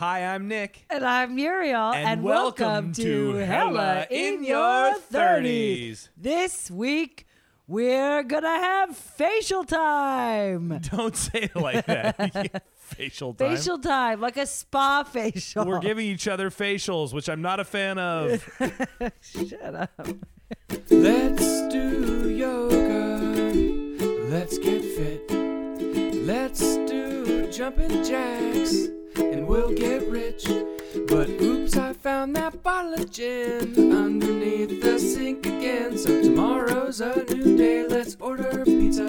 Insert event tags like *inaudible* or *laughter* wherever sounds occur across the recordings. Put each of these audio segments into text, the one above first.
Hi, I'm Nick. And I'm Muriel, And and, welcome welcome, to to Hella Hella in in Your Your 30s. 30s. This week, we're gonna have facial time. *laughs* Don't say it like that. *laughs* *laughs* Facial time. Facial time, like a spa facial. We're giving each other facials, which I'm not a fan of. Shut up. Let's do yoga. Let's get fit. Let's do jumping jacks. And we'll get rich. But oops, I found that bottle of gin underneath the sink again. So tomorrow's a new day. Let's order pizza.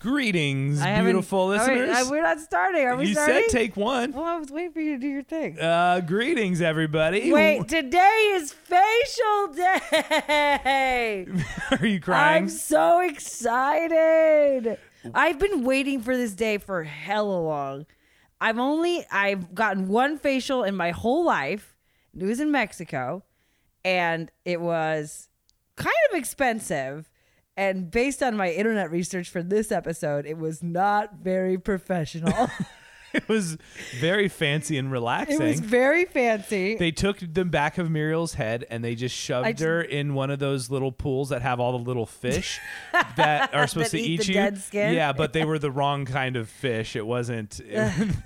Greetings, I beautiful listeners. uh, we're not starting. Are we you starting? said take one. well, I was waiting for you to do your thing. Uh, greetings, everybody. Wait, *laughs* today is facial day. *laughs* Are you crying? I'm so excited. I've been waiting for this day for hella long. I've only I've gotten one facial in my whole life. It was in Mexico, and it was kind of expensive. And based on my internet research for this episode, it was not very professional. *laughs* *laughs* it was very fancy and relaxing. it was very fancy. they took the back of Muriel's head and they just shoved I just- her in one of those little pools that have all the little fish *laughs* that are supposed That to eat eat you. dead skin? Yeah, but they were the wrong kind of fish. It wasn't. *laughs*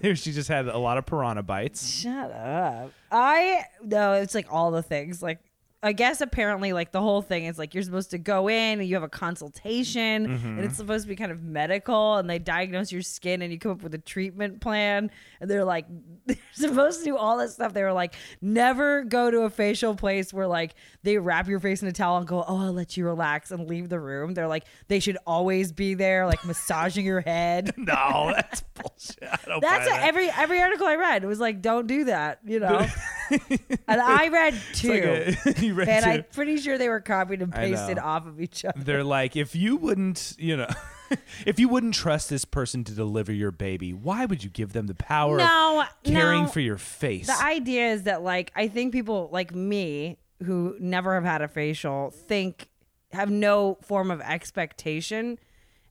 It, she just had a lot of piranha bites. Shut up. I no, it's like all the things. Like I guess apparently like the whole thing is like you're supposed to go in and you have a consultation Mm-hmm. and it's supposed to be kind of medical and they diagnose your skin and you come up with a treatment plan and they're like *laughs* they're supposed to do all this stuff. They were like never go to a facial place where like they wrap your face in a towel and go, "Oh, I'll let you relax" and leave the room. They're like they should always be there like massaging your head. *laughs* No, *laughs* that's bullshit. I don't That's that. every every article I read. It was like, don't do that, you know. *laughs* and I read two, like a- *laughs* read and two. I'm pretty sure they were copied and pasted off of each other. They're like, if you wouldn't, you know, *laughs* if you wouldn't trust this person to deliver your baby, why would you give them the power No, of caring no. for your face? The idea is that like I think people like me who never have had a facial think have no form of expectation.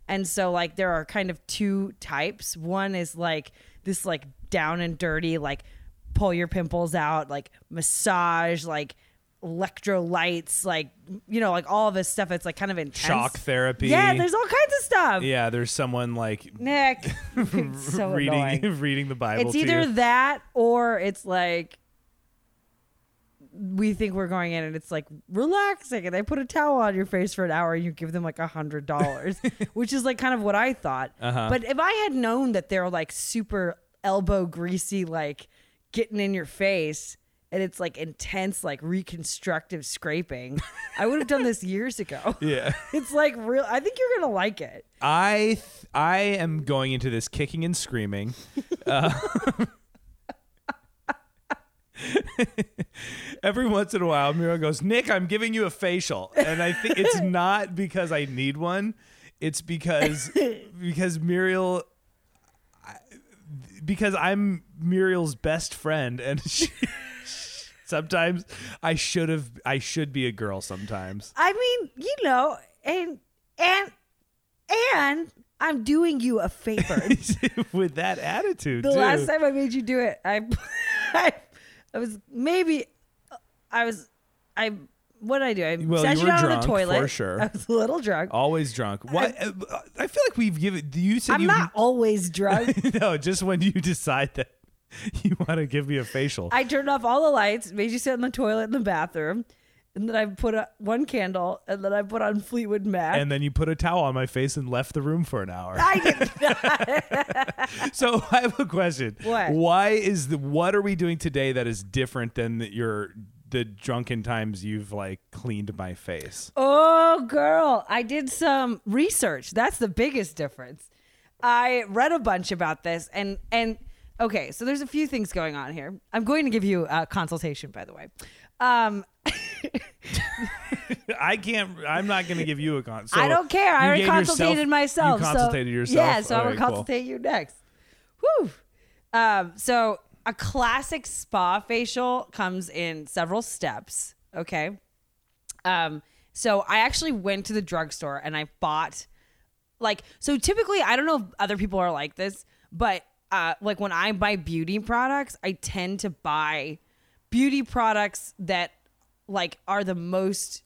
And so like there are kind of two types. One is like this like down and dirty like pull your pimples out, like massage, like electrolytes, like you know, like all of this stuff. It's like kind of intense. Shock therapy. Yeah, there's all kinds of stuff. yeah, there's someone like Nick, *laughs* so reading *laughs* reading the Bible. It's either that or it's like we think we're going in and it's like relaxing and they put a towel on your face for an hour and you give them like a hundred dollars *laughs* which is like kind of what i thought Uh-huh. but if i had known that they're like super elbow greasy like getting in your face and it's like intense like reconstructive scraping *laughs* i would have done this years ago yeah. *laughs* it's like real i think you're gonna like it I th- I am going into this kicking and screaming. *laughs* Uh, every once in a while, Muriel goes, "Nick, I'm giving you a facial," and I think it's not because I need one. It's because because Muriel. Because I'm Muriel's best friend, and *laughs* she, sometimes I should have. I should be a girl. Sometimes. I mean, you know, and and and I'm doing you a favor. *laughs* with that attitude. the too. last time I made you do it, I, *laughs* I, I was maybe, I was, I. What did I do? I Well, sat you down on the toilet for sure. I was a little drunk. always drunk. What? uh, I feel like we've given. You said I'm you. not always drunk. *laughs* no, just when you decide that *laughs* you want to give me a facial. I turned off all the lights, made you sit in the toilet in the bathroom, and then I put a, one candle, and then I put on Fleetwood Mac. and then you put a towel on my face and left the room for an hour. I did *laughs* so I have a question. What? Why is the what are we doing today that is different than your the drunken times you've like cleaned my face? Oh, girl, I did some research. That's the biggest difference. I read a bunch about this, and and okay, so there's a few things going on here. I'm going to give you a consultation, by the way. Um, *laughs* I can't. I'm not going to give you a con. So I don't care. I already yourself- myself. You so- consultated yourself. Yeah, so I'm Alright, gonna cool. consultate you next. Whew. Um, so a classic spa facial comes in several steps. Okay. Um, so I actually went to the drugstore and I bought like so typically I don't know if other people are like this, but uh, like when I buy beauty products, I tend to buy beauty products that like are the most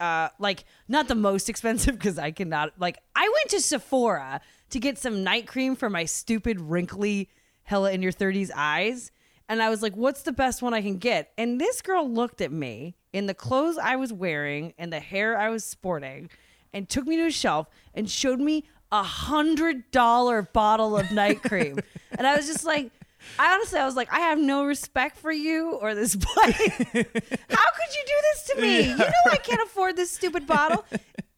uh like not the most expensive because I cannot like I went to Sephora to get some night cream for my stupid wrinkly hella in your 30s eyes and I was like what's the best one I can get and this girl looked at me in the clothes I was wearing and the hair I was sporting and took me to a shelf and showed me a hundred dollar bottle of night *laughs* cream and I was just like I honestly, I was like, I have no respect for you or this *laughs* place. How could you do this to me? You know I can't afford this stupid bottle.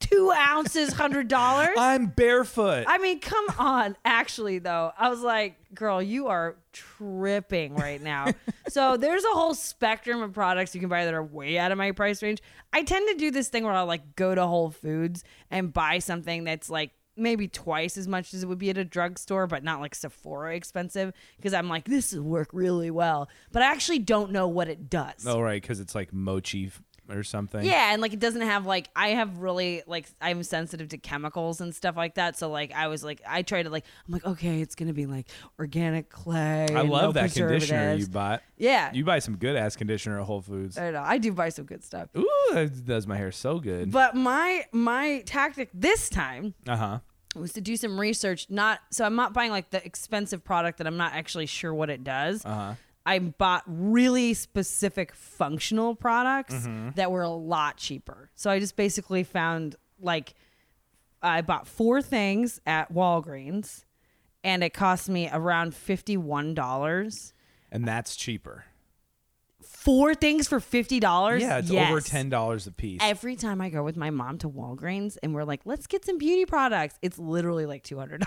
Two ounces, hundred dollars. I'm barefoot. I mean, come on. Actually, though, I was like, girl, you are tripping right now. so there's a whole spectrum of products you can buy that are way out of my price range. I tend to do this thing where I'll like go to Whole Foods and buy something that's like maybe twice as much as it would be at a drugstore, but not like Sephora expensive because I'm like, this will work really well. But I actually don't know what it does. oh right, because it's like mochi f- or something. Yeah, and like it doesn't have like I have really like I'm sensitive to chemicals and stuff like that. So like I was like I tried to like I'm like okay, it's gonna be like organic clay. I love no that conditioner you bought. Yeah, You buy some good ass conditioner at Whole Foods. I don't know. I do buy some good stuff. Ooh, that does my hair so good. But my my tactic this time Uh huh. was to do some research. Not so I'm not buying like the expensive product that I'm not actually sure what it does. Uh huh. I bought really specific functional products Mm-hmm. that were a lot cheaper. So I just basically found like I bought four things at Walgreens and it cost me around $51. And that's cheaper. Four things for $50? Yeah, it's Yes. over ten dollars a piece. Every time I go with my mom to Walgreens and we're like, let's get some beauty products, it's literally like $200.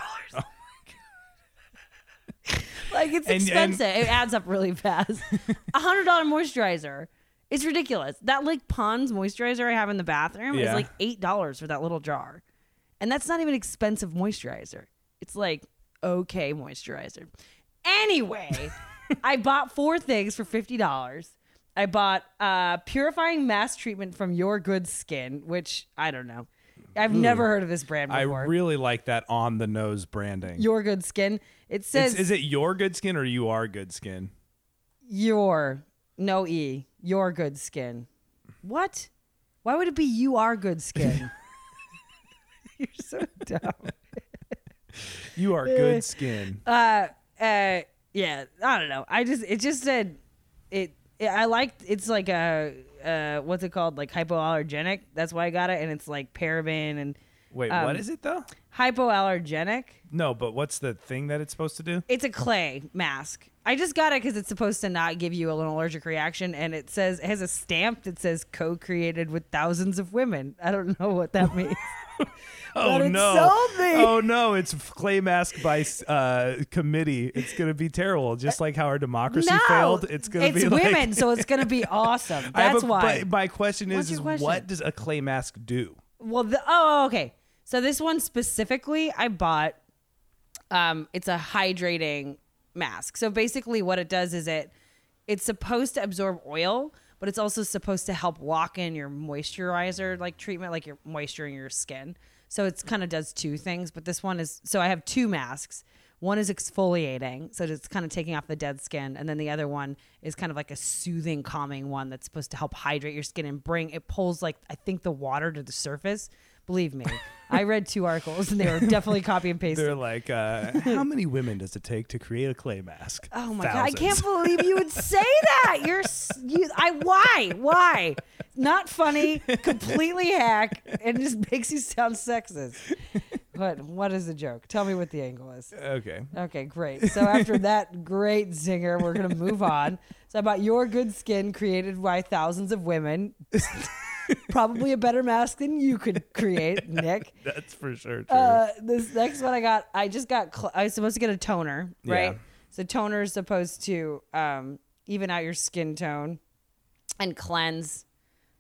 *laughs* like it's And- and- expensive. it adds up really fast. *laughs* A hundred dollar moisturizer. It's ridiculous. That like Pond's moisturizer I have in the bathroom is Yeah. like eight dollars for that little jar. And that's not even expensive moisturizer. It's like okay moisturizer. Anyway, *laughs* I bought four things for fifty dollars. I bought uh purifying mask treatment from Your Good Skin, which I don't know. I've never heard of this brand I really like that on the nose branding. Your Good Skin. It It's- says is it your good skin or you are good skin? your no e your good skin what why would it be you are good skin *laughs* you're so dumb *laughs* You are good skin. uh uh yeah i don't know i just it just said it, it i liked it's like a uh what's it called like hypoallergenic that's why i got it and it's like paraben and Wait, um, what is it though? hypoallergenic No, but what's the thing that it's supposed to do? It's a clay mask. I just got it because it's supposed to not give you an allergic reaction, and it says it has a stamp that says co-created with thousands of women. I don't *laughs* know what that means. *laughs* Oh no! Oh no! It's clay mask by uh, committee. It's gonna be terrible. Just like how our democracy no, failed. It's gonna it's be *laughs* like- women, so it's gonna be awesome. *laughs* That's a- why. But my question is, is question? what does a clay mask do? Well, the, oh, okay. So this one specifically, I bought. Um, it's a hydrating mask. So basically, what it does is it it's supposed to absorb oil, but it's also supposed to help lock in your moisturizer like treatment, like your moisture in your skin. So it's kind of does two things. But this one is so I have two masks. One is exfoliating, so it's kind of taking off the dead skin, and then the other one is kind of like a soothing, calming one that's supposed to help hydrate your skin and bring it pulls like I think the water to the surface. Believe me, I read two articles and they were definitely copy and paste. They're like, uh, how many women does it take to create a clay mask? Oh my god! I can't believe you would say that. You're you. I why why? Not funny. Completely hack, and just makes you sound sexist. But what is the joke? Tell me what the angle is. Okay. Okay, great. So after that great zinger, we're gonna move on. So about your good skin, created by thousands of women. *laughs* Probably a better mask than you could *laughs* create, Nick. That's for sure true. Uh, this next one I got, I just got. Cl- I was supposed to get a toner, right? Yeah. So toner is supposed to um, even out your skin tone and cleanse,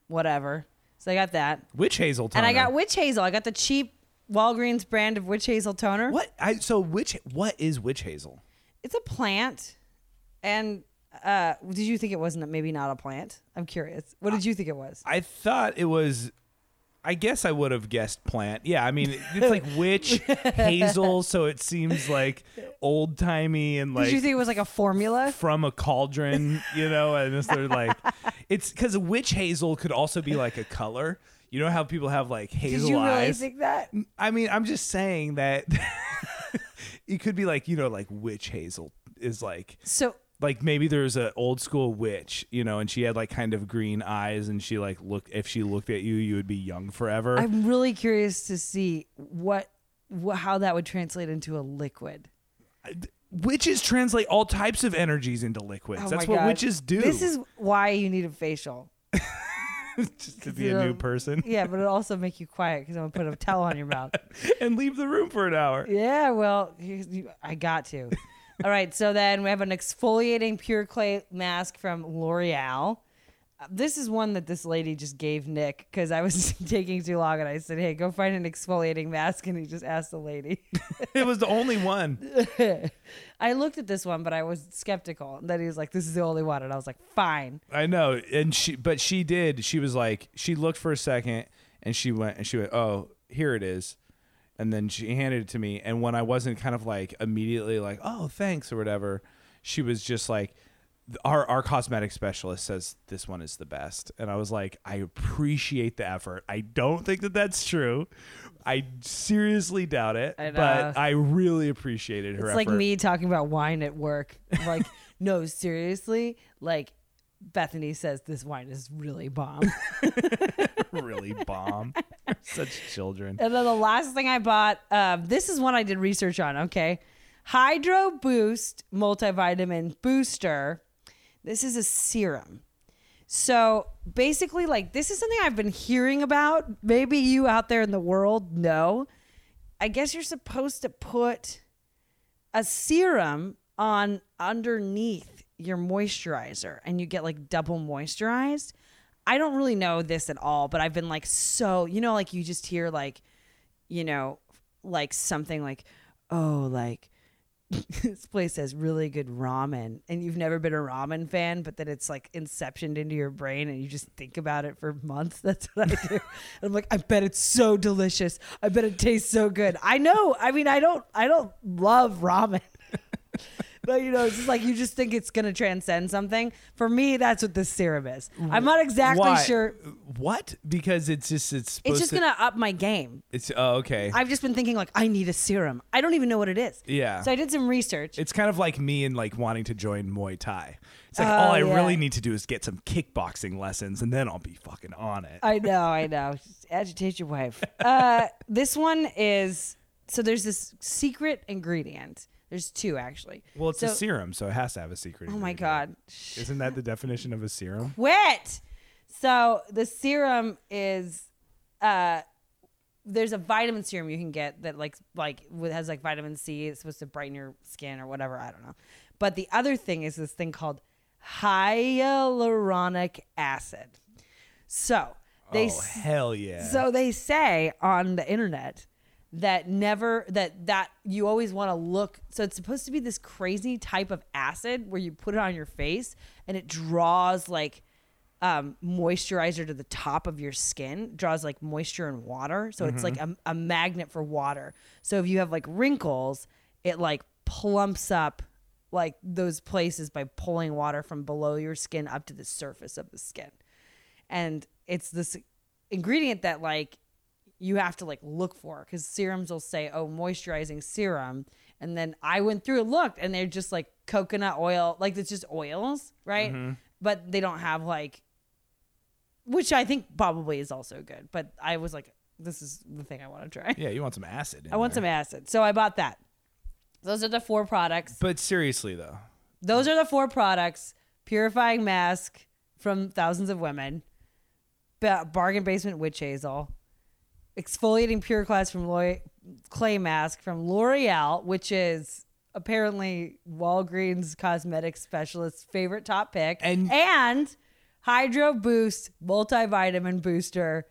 whatever. So I got that, Witch hazel toner. and I got witch hazel. I got the cheap Walgreens brand of witch hazel toner. what? I so witch. What is witch hazel? It's a plant, and uh, did you think it wasn't maybe not a plant? I'm curious. What did you think it was? I thought it was. I guess I would have guessed plant. Yeah, I mean it's like *laughs* witch hazel, so it seems like old timey and like Did you think it was like a formula? from a cauldron, you know, and it's they're like *laughs* it's because witch hazel could also be like a color. You know how people have like Did hazel you really eyes. think that? I mean, I'm just saying that *laughs* it could be like you know, like witch hazel is like So like maybe there's an old school witch, you know, and she had like kind of green eyes, and she like look if she looked at you, you would be young forever. I'm really curious to see what, what how that would translate into a liquid. Witches translate all types of energies into liquids. Oh That's what God. witches do. This is why you need a facial. *laughs* just to be a new person Yeah, but it'll also make you quiet because I'm gonna put a towel on your mouth. *laughs* and leave the room for an hour. Yeah, well, I got to. All right, so then we have an exfoliating pure clay mask from L'Oreal. Uh, This is one that this lady just gave Nick because I was *laughs* taking too long, and I said, "Hey, go find an exfoliating mask," and he just asked the lady. It was the only one. *laughs* I looked at this one, but I was skeptical. And then he was like, "This is the only one," and I was like, "Fine." I know, and she, but she did. She was like, she looked for a second, and she went, and she went, "Oh, here it is," and then she handed it to me. And when I wasn't kind of like immediately like, "Oh, thanks" or whatever, she was just like, "Our our cosmetic specialist says this one is the best," and I was like, "I appreciate the effort. I don't think that that's true. I seriously doubt it, I but I really appreciated her It's effort." like me talking about wine at work. Like, *laughs* no, seriously, like. Bethany says this wine is really bomb. *laughs* really bomb. *laughs* Such children. And then the last thing I bought, um, this is one I did research on. Okay, Hydro Boost multivitamin booster. This is a serum. So basically, like this is something I've been hearing about. Maybe you out there in the world know. I guess you're supposed to put a serum on underneath your moisturizer and you get like double moisturized. I don't really know this at all, but I've been like so, you know, like you just hear like, you know, like something like, oh, like *laughs* this place has really good ramen and you've never been a ramen fan, but then it's like inceptioned into your brain and you just think about it for months. *laughs* That's what I do. and *laughs* I'm like, I bet it's so delicious. I bet it tastes so good. I know. I mean, I don't I don't love ramen. But you know, it's just like you just think it's gonna transcend something. For me, that's what this serum is. I'm not exactly Why? sure. What? Because it's just it's supposed It's just to, gonna up my game. It's oh okay. I've just been thinking like I need a serum. I don't even know what it is. Yeah. So I did some research. it's kind of like me and like wanting to join Muay Thai. It's like Oh, all I yeah. really need to do is get some kickboxing lessons, and then I'll be fucking on it. I know, I know. Just agitate your wife. Uh, this one is so there's this secret ingredient. There's two actually. well, it's so, a serum, so it has to have a secret. Oh my god. Isn't that the definition of a serum? Quit. So the serum is uh there's a vitamin serum you can get that like like has like vitamin C. It's supposed to brighten your skin or whatever. I don't know. But the other thing is this thing called hyaluronic acid. So they oh hell yeah! so they say on the internet that never that that you always want to look so it's supposed to be this crazy type of acid where you put it on your face and it draws like um, moisturizer to the top of your skin draws like moisture and water. So it's like a, a magnet for water. So if you have like wrinkles it like plumps up like those places by pulling water from below your skin up to the surface of the skin. And it's this ingredient that like you have to like look for because serums will say oh moisturizing serum. And then i went through and looked and they're just like coconut oil like it's just oils right? Mm-hmm. But they don't have like which i think probably is also good but i was like this is the thing i want to try. Yeah, you want some acid? i want there. some acid. So i bought that. Those are the four products. But seriously though, those are the four products purifying mask from thousands of women ba- bargain basement witch hazel exfoliating pure class from Loy- clay mask from l'oreal which is apparently walgreens cosmetic specialist's favorite top pick And- and hydro boost multivitamin booster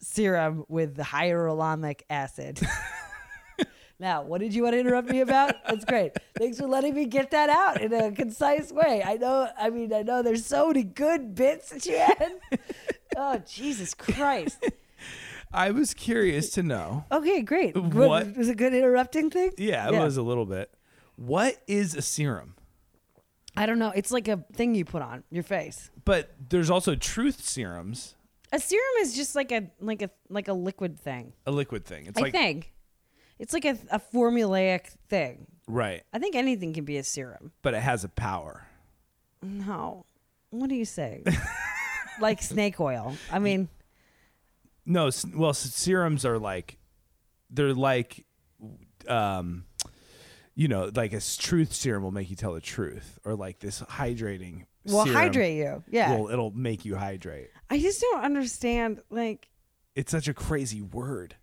serum with hyaluronic acid *laughs* Now, what did you want to interrupt me about? That's great. Thanks for letting me get that out in a concise way. I know, I mean, I know there's so many good bits that you had. *laughs* Oh, Jesus Christ. I was curious to know. Okay, great. What- was a good interrupting thing? Yeah, it was a little bit. What is a serum? I don't know. It's like a thing you put on your face. But there's also truth serums, A serum is just like a like a like a liquid thing. a liquid thing. It's I like think it's like a, a formulaic thing. right, I think anything can be a serum. but it has a power. No, what do you say? *laughs* like snake oil. I mean, No, well, serums are like they're like um you know, like a truth serum will make you tell the truth or like this hydrating will serum hydrate you. Yeah. will it'll make you hydrate. I just don't understand. Like It's such a crazy word.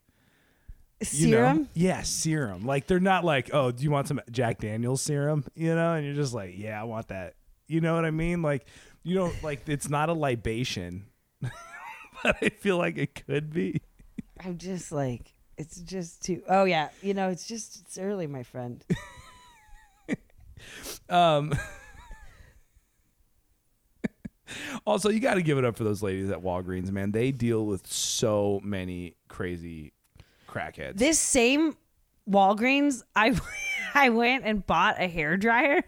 you know? serum. Yeah, serum. Like they're not like, "Oh, do you want some Jack Daniel's serum?" you know, and you're just like, "Yeah, I want that." You know what I mean? Like you don't like it's not a libation. *laughs* but *laughs* I feel like it could be. I'm just like it's just too. Oh yeah, you know it's just it's early, my friend. *laughs* Um, *laughs* also, you got to give it up for those ladies at Walgreens, man. They deal with so many crazy crackheads. This same Walgreens, I I went and bought a hair dryer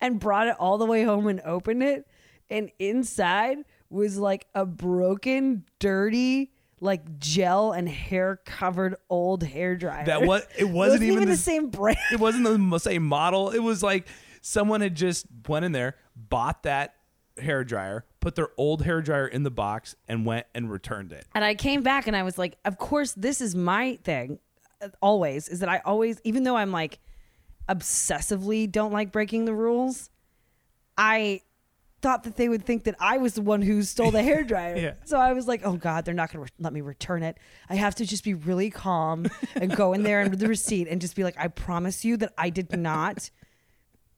and brought it all the way home and opened it, and inside was like a broken, dirty, like gel and hair covered old hair dryer. that was *laughs* it wasn't, wasn't even, even the the, same brand. it wasn't the same model. It was like someone had just went in there, bought that hair dryer, put their old hair dryer in the box, and went and returned it. And I came back and I was like, of course, this is my thing. uh, Always is that I always, even though I'm like obsessively don't like breaking the rules, I thought that they would think that I was the one who stole the hair *laughs* dryer. Yeah. So I was like, oh God, they're not going to re- let me return it. I have to just be really calm and go in there and the *laughs* receipt and just be like, I promise you that I did not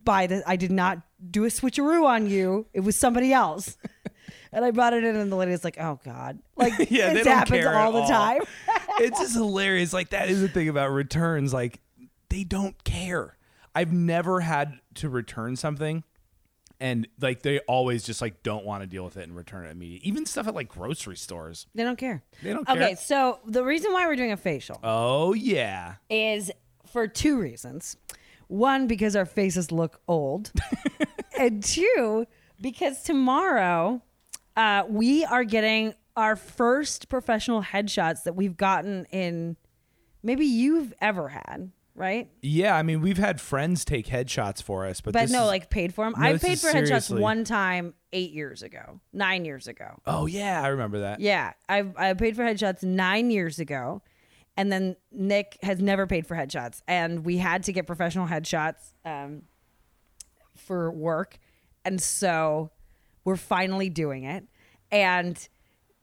buy the, I did not do a switcheroo on you. It was somebody else. *laughs* And I brought it in, and the lady was like, "Oh God!" Like, Yeah, happens all the all. time. it's just hilarious. Like that is the thing about returns. Like they don't care. I've never had to return something, and like they always just like don't want to deal with it and return it immediately. Even stuff at like grocery stores. They don't care. They don't care. Okay, so the reason why we're doing a facial Oh yeah. is for two reasons. One, because our faces look old, *laughs* and two, because tomorrow uh, we are getting our first professional headshots that we've gotten in maybe you've ever had, right? Yeah, I mean we've had friends take headshots for us, but But no, is- like paid for them. No, I paid for headshots seriously- one time eight years ago, nine years ago. oh yeah, I remember that. Yeah, I I paid for headshots nine years ago, and then Nick has never paid for headshots, and we had to get professional headshots um, for work, and so we're finally doing it, and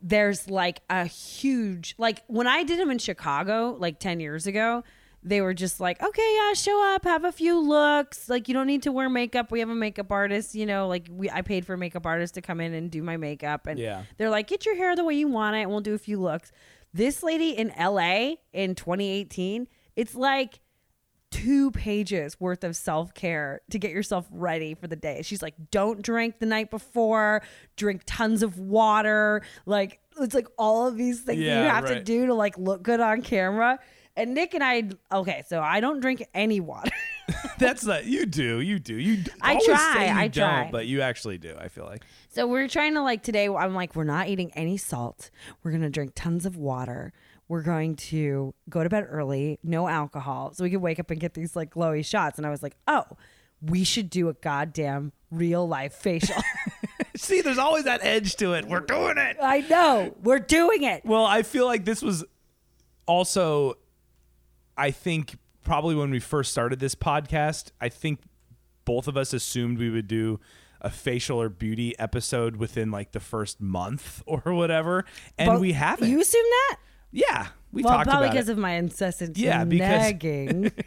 there's like a huge like when I did them in Chicago like ten years ago. They were just like, okay, yeah, show up, have a few looks. Like, you don't need to wear makeup. We have a makeup artist, you know. Like, we I paid for a makeup artist to come in and do my makeup, and Yeah. they're like, get your hair the way you want it, and we'll do a few looks. This lady in LA in 2018, it's like two pages worth of self care to get yourself ready for the day. She's like, don't drink the night before, drink tons of water. Like, it's like all of these things Yeah, you have to do to like look good on camera. And Nick and I, okay, so I don't drink any water. *laughs* That's not you do. You do. You d- I try, you I don't, try. but you actually do, I feel like. So we're trying to like today. I'm like, we're not eating any salt. We're gonna drink tons of water. We're going to go to bed early, no alcohol, so we can wake up and get these like glowy shots. And I was like, oh, we should do a goddamn real life facial. *laughs* See, there's always that edge to it. We're doing it. I know we're doing it. Well, I feel like this was also, I think, probably when we first started this podcast, I think both of us assumed we would do a facial or beauty episode within like the first month *laughs* or whatever. And But we haven't. You assume that? yeah. We well, talked probably because it. of my incessant Yeah, because- nagging. *laughs*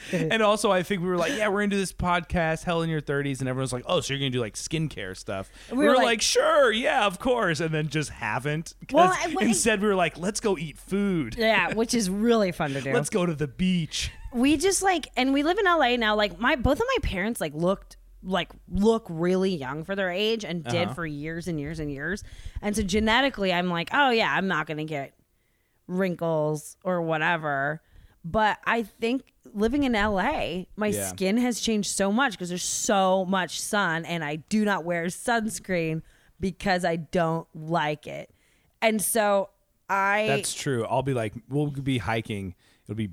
*laughs* and also, I think we were like, yeah, we're into this podcast, Hella in Your 30s. And everyone's like, oh, so you're going to do like skincare stuff. We We were like- like, sure, yeah, of course. And then just haven't. Well, I- well, instead, we were like, let's go eat food. yeah, which is really fun to *laughs* do. Let's go to the beach. we just like and we live in LA now like my both of my parents like looked like look really young for their age and did Uh-huh. for years and years and years and so genetically I'm like oh yeah I'm not gonna get wrinkles or whatever. But I think living in LA, my Yeah. skin has changed so much because there's so much sun and I do not wear sunscreen because I don't like it. And so I That's true. I'll be like, we'll be hiking. It'll be.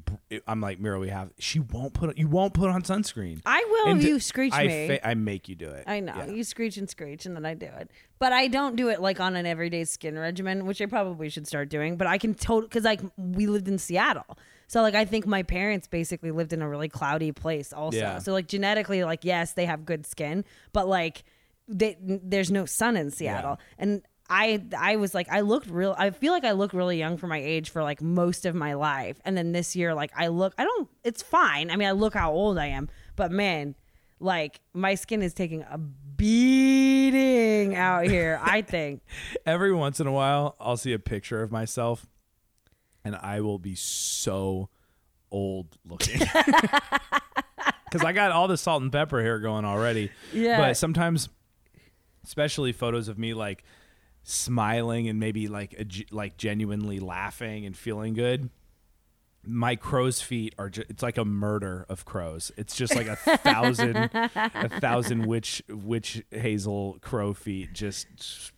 I'm like, Mira, we have. She won't put. You won't put on sunscreen. I will if d- you screech I me. I make you do it. I know. Yeah. You screech and screech and then I do it. But I don't do it like on an everyday skin regimen, which I probably should start doing. But I can totally, because like we lived in Seattle. So like I think my parents basically lived in a really cloudy place also. Yeah. So like genetically, like yes, they have good skin, but like they, there's no sun in Seattle. And I I was like I looked real I feel like I look really young for my age for like most of my life. And then this year like I look I don't it's fine. I mean I look how old I am, but man, like my skin is taking a beating out here, I think. *laughs* Every once in a while, I'll see a picture of myself, and I will be so old looking. *laughs* *laughs* Because I got all the salt and pepper hair going already. Yeah. But sometimes, especially photos of me like smiling and maybe like a, like genuinely laughing and feeling good. My crow's feet are just, it's like a murder of crows. It's just like a thousand, a thousand *laughs* witch, witch hazel crow feet. Just,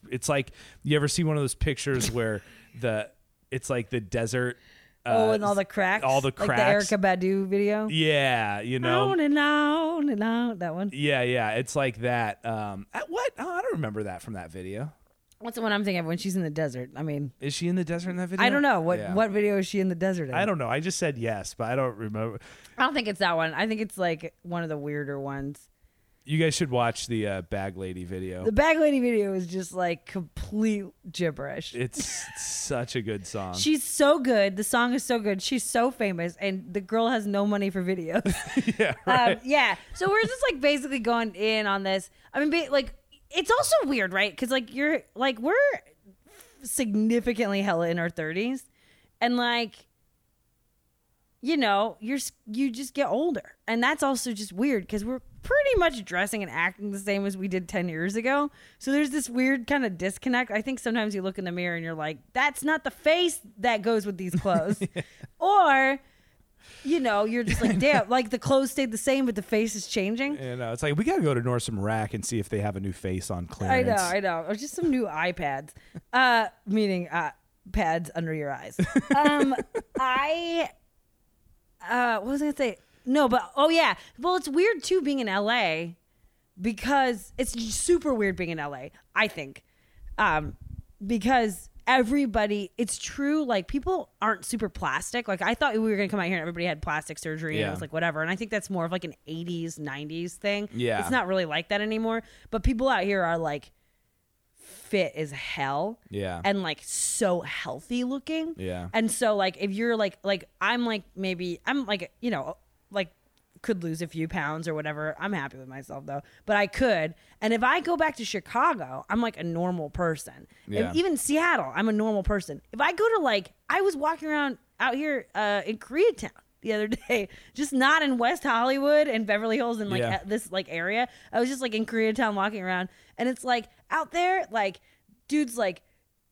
it's like, you ever see one of those pictures where the, it's like the desert. oh, uh, and all the cracks. all the Like the cracks. Erykah Badu video. Yeah. You know, On and on and on. That one. Yeah, yeah, it's like that. Um, what? Oh, I don't remember that from that video. What's the one I'm thinking of when she's in the desert? I mean, Is she in the desert in that video? I don't know. What Yeah. what video is she in the desert in? I don't know. I just said yes, but I don't remember. I don't think it's that one. I think it's like one of the weirder ones. You guys should watch the uh, Bag Lady video. The bag lady video is just like complete gibberish. it's such a good song. She's so good. The song is so good. She's so famous, and the girl has no money for videos. *laughs* yeah, right. um, yeah. So we're just like basically going in on this. I mean, ba- like it's also weird, right? Because like you're like we're significantly hella in our thirties, and like you know you're you just get older, and that's also just weird because we're pretty much dressing and acting the same as we did 10 years ago so there's this weird kind of disconnect i think sometimes you look in the mirror and you're like that's not the face that goes with these clothes *laughs* *laughs* or you know, you're just like, damn, *laughs* like the clothes stayed the same, but the face is changing. You know, it's like we gotta go to Nordstrom Rack and see if they have a new face on Clarence. I know, I know. Or just some new iPads, uh, meaning uh, pads under your eyes. Um, I, uh, what was I gonna say? No, but oh yeah. Well, it's weird too being in LA because it's super weird being in LA. I think, um, because everybody, it's true. Like people aren't super plastic. Like I thought we were gonna come out here and everybody had plastic surgery and Yeah. it was like whatever. And I think that's more of like an '80s, '90s thing. Yeah. it's not really like that anymore. But people out here are like fit as hell Yeah. and like so healthy looking. Yeah. And so like if you're like like I'm like maybe I'm like you know like could lose a few pounds or whatever. I'm happy with myself though. But I could. And if I go back to Chicago, I'm like a normal person. Yeah. even Seattle, I'm a normal person. If I go to like I was walking around out here uh in Koreatown the other *laughs* day, just not in West Hollywood and Beverly Hills and like Yeah. this like area. I was just like in Koreatown walking around and it's like out there like dudes like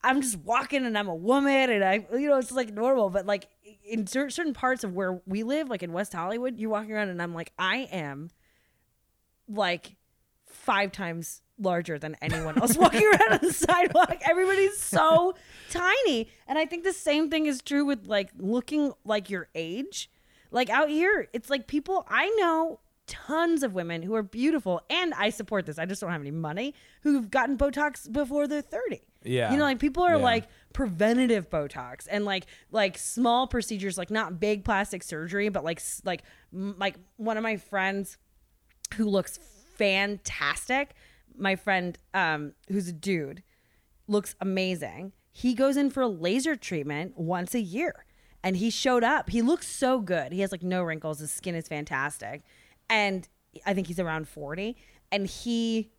I'm just walking and I'm a woman and I, you know, it's like normal. But like in certain parts of where we live, like in West Hollywood, you're walking around and I'm like, I am like five times larger than anyone else walking *laughs* around on the sidewalk. Everybody's so *laughs* tiny. And I think the same thing is true with like looking like your age. Like out here, it's like people I know tons of women who are beautiful and I support this. I just don't have any money who've gotten Botox before they're 30. Yeah. You know, like people are Yeah. like preventative Botox and like like small procedures, like not big plastic surgery, but like like like one of my friends who looks fantastic. My friend, um, who's a dude, looks amazing. He goes in for a laser treatment once a year. And he showed up. He looks so good. He has like no wrinkles. His skin is fantastic. And I think he's around 40. And he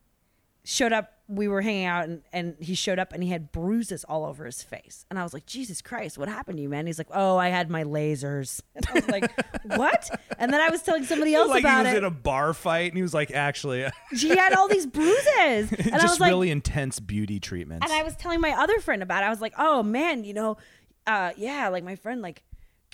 showed up. We were hanging out and, and he showed up and he had bruises all over his face. And I was like, Jesus Christ, what happened to you, man? He's like, Oh, I had my lasers. *laughs* And I was like, What? And then I was telling somebody *laughs* else like he about was it. in a bar fight and he was like, actually, *laughs* she had all these bruises. And I just was like, really intense beauty treatments. and I was telling my other friend about it. I was like, oh man, you know, uh, yeah, like my friend like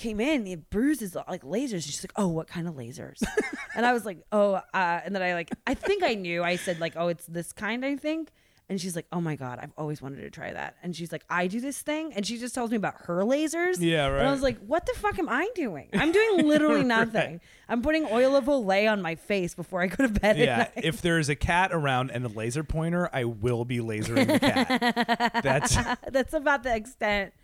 came in, he had bruises like lasers. She's like, oh, what kind of lasers? *laughs* and I was like, oh, uh, and then I like, I think I knew. I said like, oh, it's this kind, I think. And she's like, oh my god, I've always wanted to try that. And she's like, I do this thing, and she just tells me about her lasers. Yeah, And I was like, what the fuck am I doing? I'm doing literally *laughs* nothing. I'm putting oil of Olay on my face before I go to bed. Yeah, if there's a cat around and a laser pointer, I will be lasering the cat. *laughs* That's That's about the extent.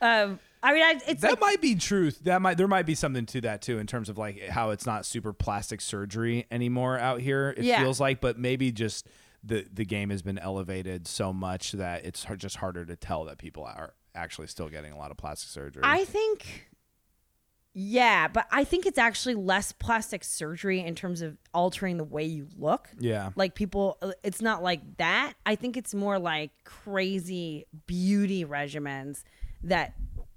Um, I mean, I, it's that like, might be truth. That might there might be something to that too in terms of like how it's not super plastic surgery anymore out here. It Yeah. feels like, but maybe just the the game has been elevated so much that it's just harder to tell that people are actually still getting a lot of plastic surgery. I think, yeah, but I think it's actually less plastic surgery in terms of altering the way you look. yeah. Like people, uh, it's not like that. I think it's more like crazy beauty regimens that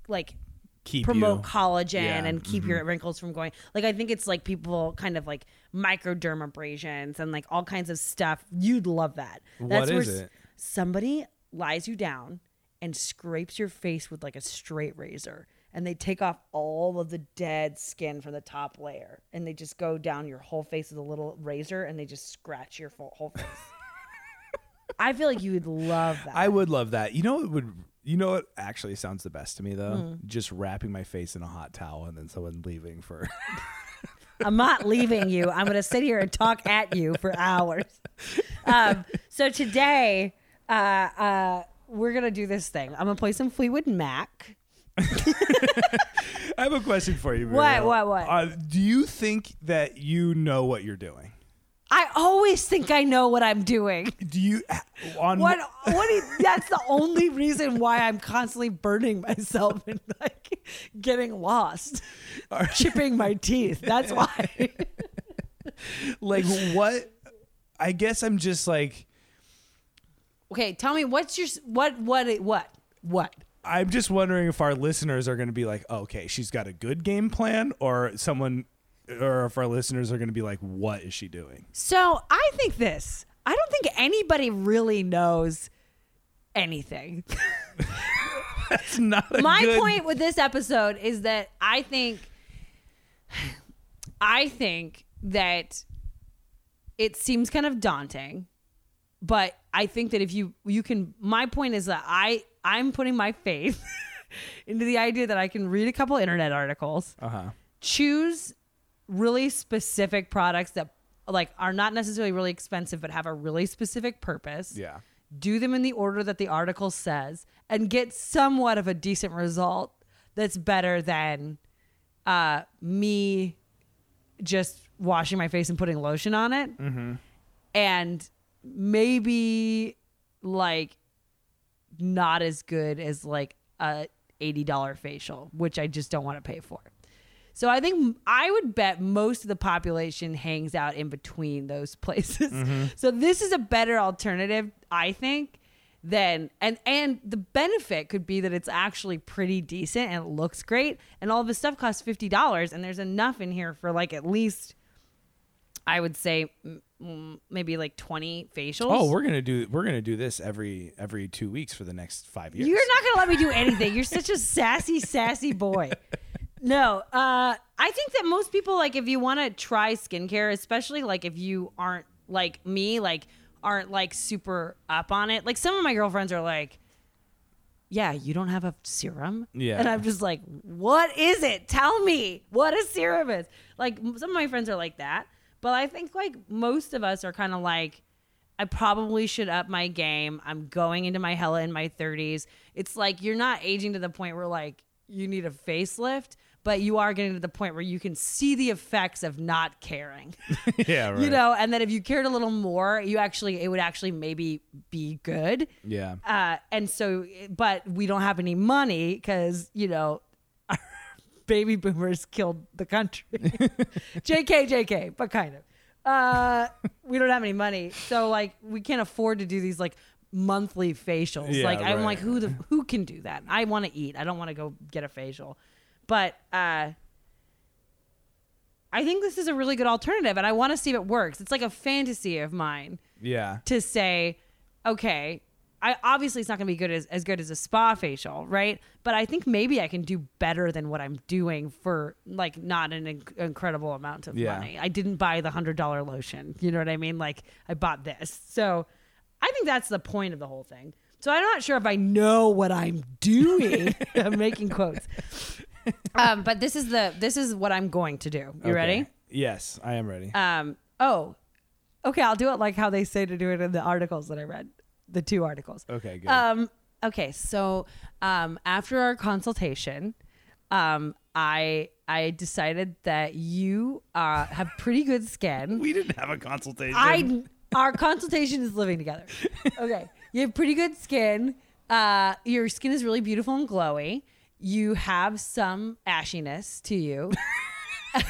like Keep promote you. collagen Yeah, and keep your mm-hmm. wrinkles from going. Like I think it's like people kind of like microdermabrasions and like all kinds of stuff. You'd love that. What where s- it? Somebody lies you down and scrapes your face with like a straight razor. And they take off all of the dead skin from the top layer, and they just go down your whole face with a little razor, and they just scratch your full, whole face. *laughs* I feel like you would love that. I would love that. You know what would you know what actually sounds the best to me though? Hmm. Just wrapping my face in a hot towel and then someone leaving for *laughs* I'm not leaving you. I'm going to sit here and talk at you for hours. Um, so today, uh, uh, we're going to do this thing. I'm going to play some Fleetwood Mac. *laughs* I have a question for you. What, what, what? Uh, do you think that you know what you're doing? I always think I know what I'm doing. Do you on What? What? Is, that's the only reason why I'm constantly burning myself and like getting lost, chipping my teeth. That's why. like what? I guess I'm just like okay, tell me what's your what what what what I'm just wondering if our listeners are going to be like, okay, she's got a good game plan, or someone, or if our listeners are going to be like, what is she doing? So I think this. I don't think anybody really knows anything. *laughs* That's not a My good- point with this episode is that I think I think that it seems kind of daunting, but I think that if you you can my point is that I I'm putting my faith *laughs* into the idea that I can read a couple internet articles Uh-huh. choose really specific products that like are not necessarily really expensive but have a really specific purpose. Yeah. do them in the order that the article says and get somewhat of a decent result that's better than uh, me just washing my face and putting lotion on it. And maybe like not as good as like a $80 facial which i just don't want to pay for so i think i would bet most of the population hangs out in between those *laughs* places mm-hmm. so this is a better alternative i think than and and the benefit could be that it's actually pretty decent and it looks great and all of this stuff costs $50 and there's enough in here for like at least i would say maybe like 20 facials Oh, we're gonna do we're gonna do this every every two weeks for the next five years. You're not gonna let me do anything. You're such a sassy, sassy boy. *laughs* No, uh, I think that most people like if you want to try skincare, especially like if you aren't like me, like aren't like super up on it. Like some of my girlfriends are like, "Yeah, you don't have a serum." Yeah. and I'm just like, "What is it? Tell me what a serum is." Like some of my friends are like that, but I think like most of us are kind of like. I probably should up my game. I'm going into my hella in my 30s. It's like you're not aging to the point where like you need a facelift, but you are getting to the point where you can see the effects of not caring. *laughs* yeah, *laughs* right. you know, and that if you cared a little more, you actually it would actually maybe be good. Yeah. Uh, and so, but we don't have any money because you know, *laughs* our baby boomers killed the country. JK, JK, but kind of. Uh, we don't have any money, so like we can't afford to do these like monthly facials. Yeah, like I'm right. like, who the who can do that? I want to eat. I don't want to go get a facial, but uh. I think this is a really good alternative, and I want to see if it works. It's like a fantasy of mine Yeah. to say, okay, I obviously it's not going to be good as, as good as a spa facial, right? But I think maybe I can do better than what I'm doing for like not an inc- incredible amount of Yeah. money. I didn't buy the hundred dollar lotion. You know what I mean? Like I bought this, so I think that's the point of the whole thing. So I'm not sure if I know what I'm doing. *laughs* I'm making quotes. *laughs* Um, but this is the this is what I'm going to do. You Okay. ready? Yes, I am ready. Um, oh, okay. I'll do it like how they say to do it in the articles that I read, the two articles. okay, good. Um, okay. So, um, after our consultation, um, I I decided that you uh, have pretty good skin. *laughs* we didn't have a consultation. I our consultation is living together. *laughs* Okay, you have pretty good skin. Uh, your skin is really beautiful and glowy. You have some ashiness to you, *laughs* no,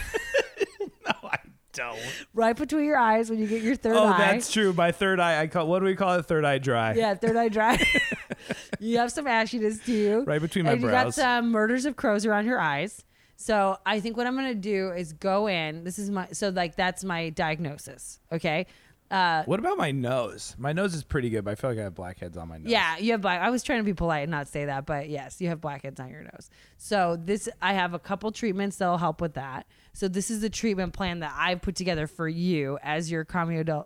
I don't. right between your eyes when you get your third Oh, eye. that's true. My third eye. I call. What do we call it? Third eye dry. Yeah, third eye dry. *laughs* *laughs* you have some ashiness to you. Right between my and you got some murders of crows around your eyes. So I think what I'm gonna do is go in. This is my so like that's my diagnosis. Okay. Uh, What about my nose? My nose is pretty good, but I feel like I have blackheads on my nose. yeah, you have black. I was trying to be polite and not say that, but yes, you have blackheads on your nose. So this, I have a couple treatments that'll help with that. So this is the treatment plan that I've put together for you as your commodo-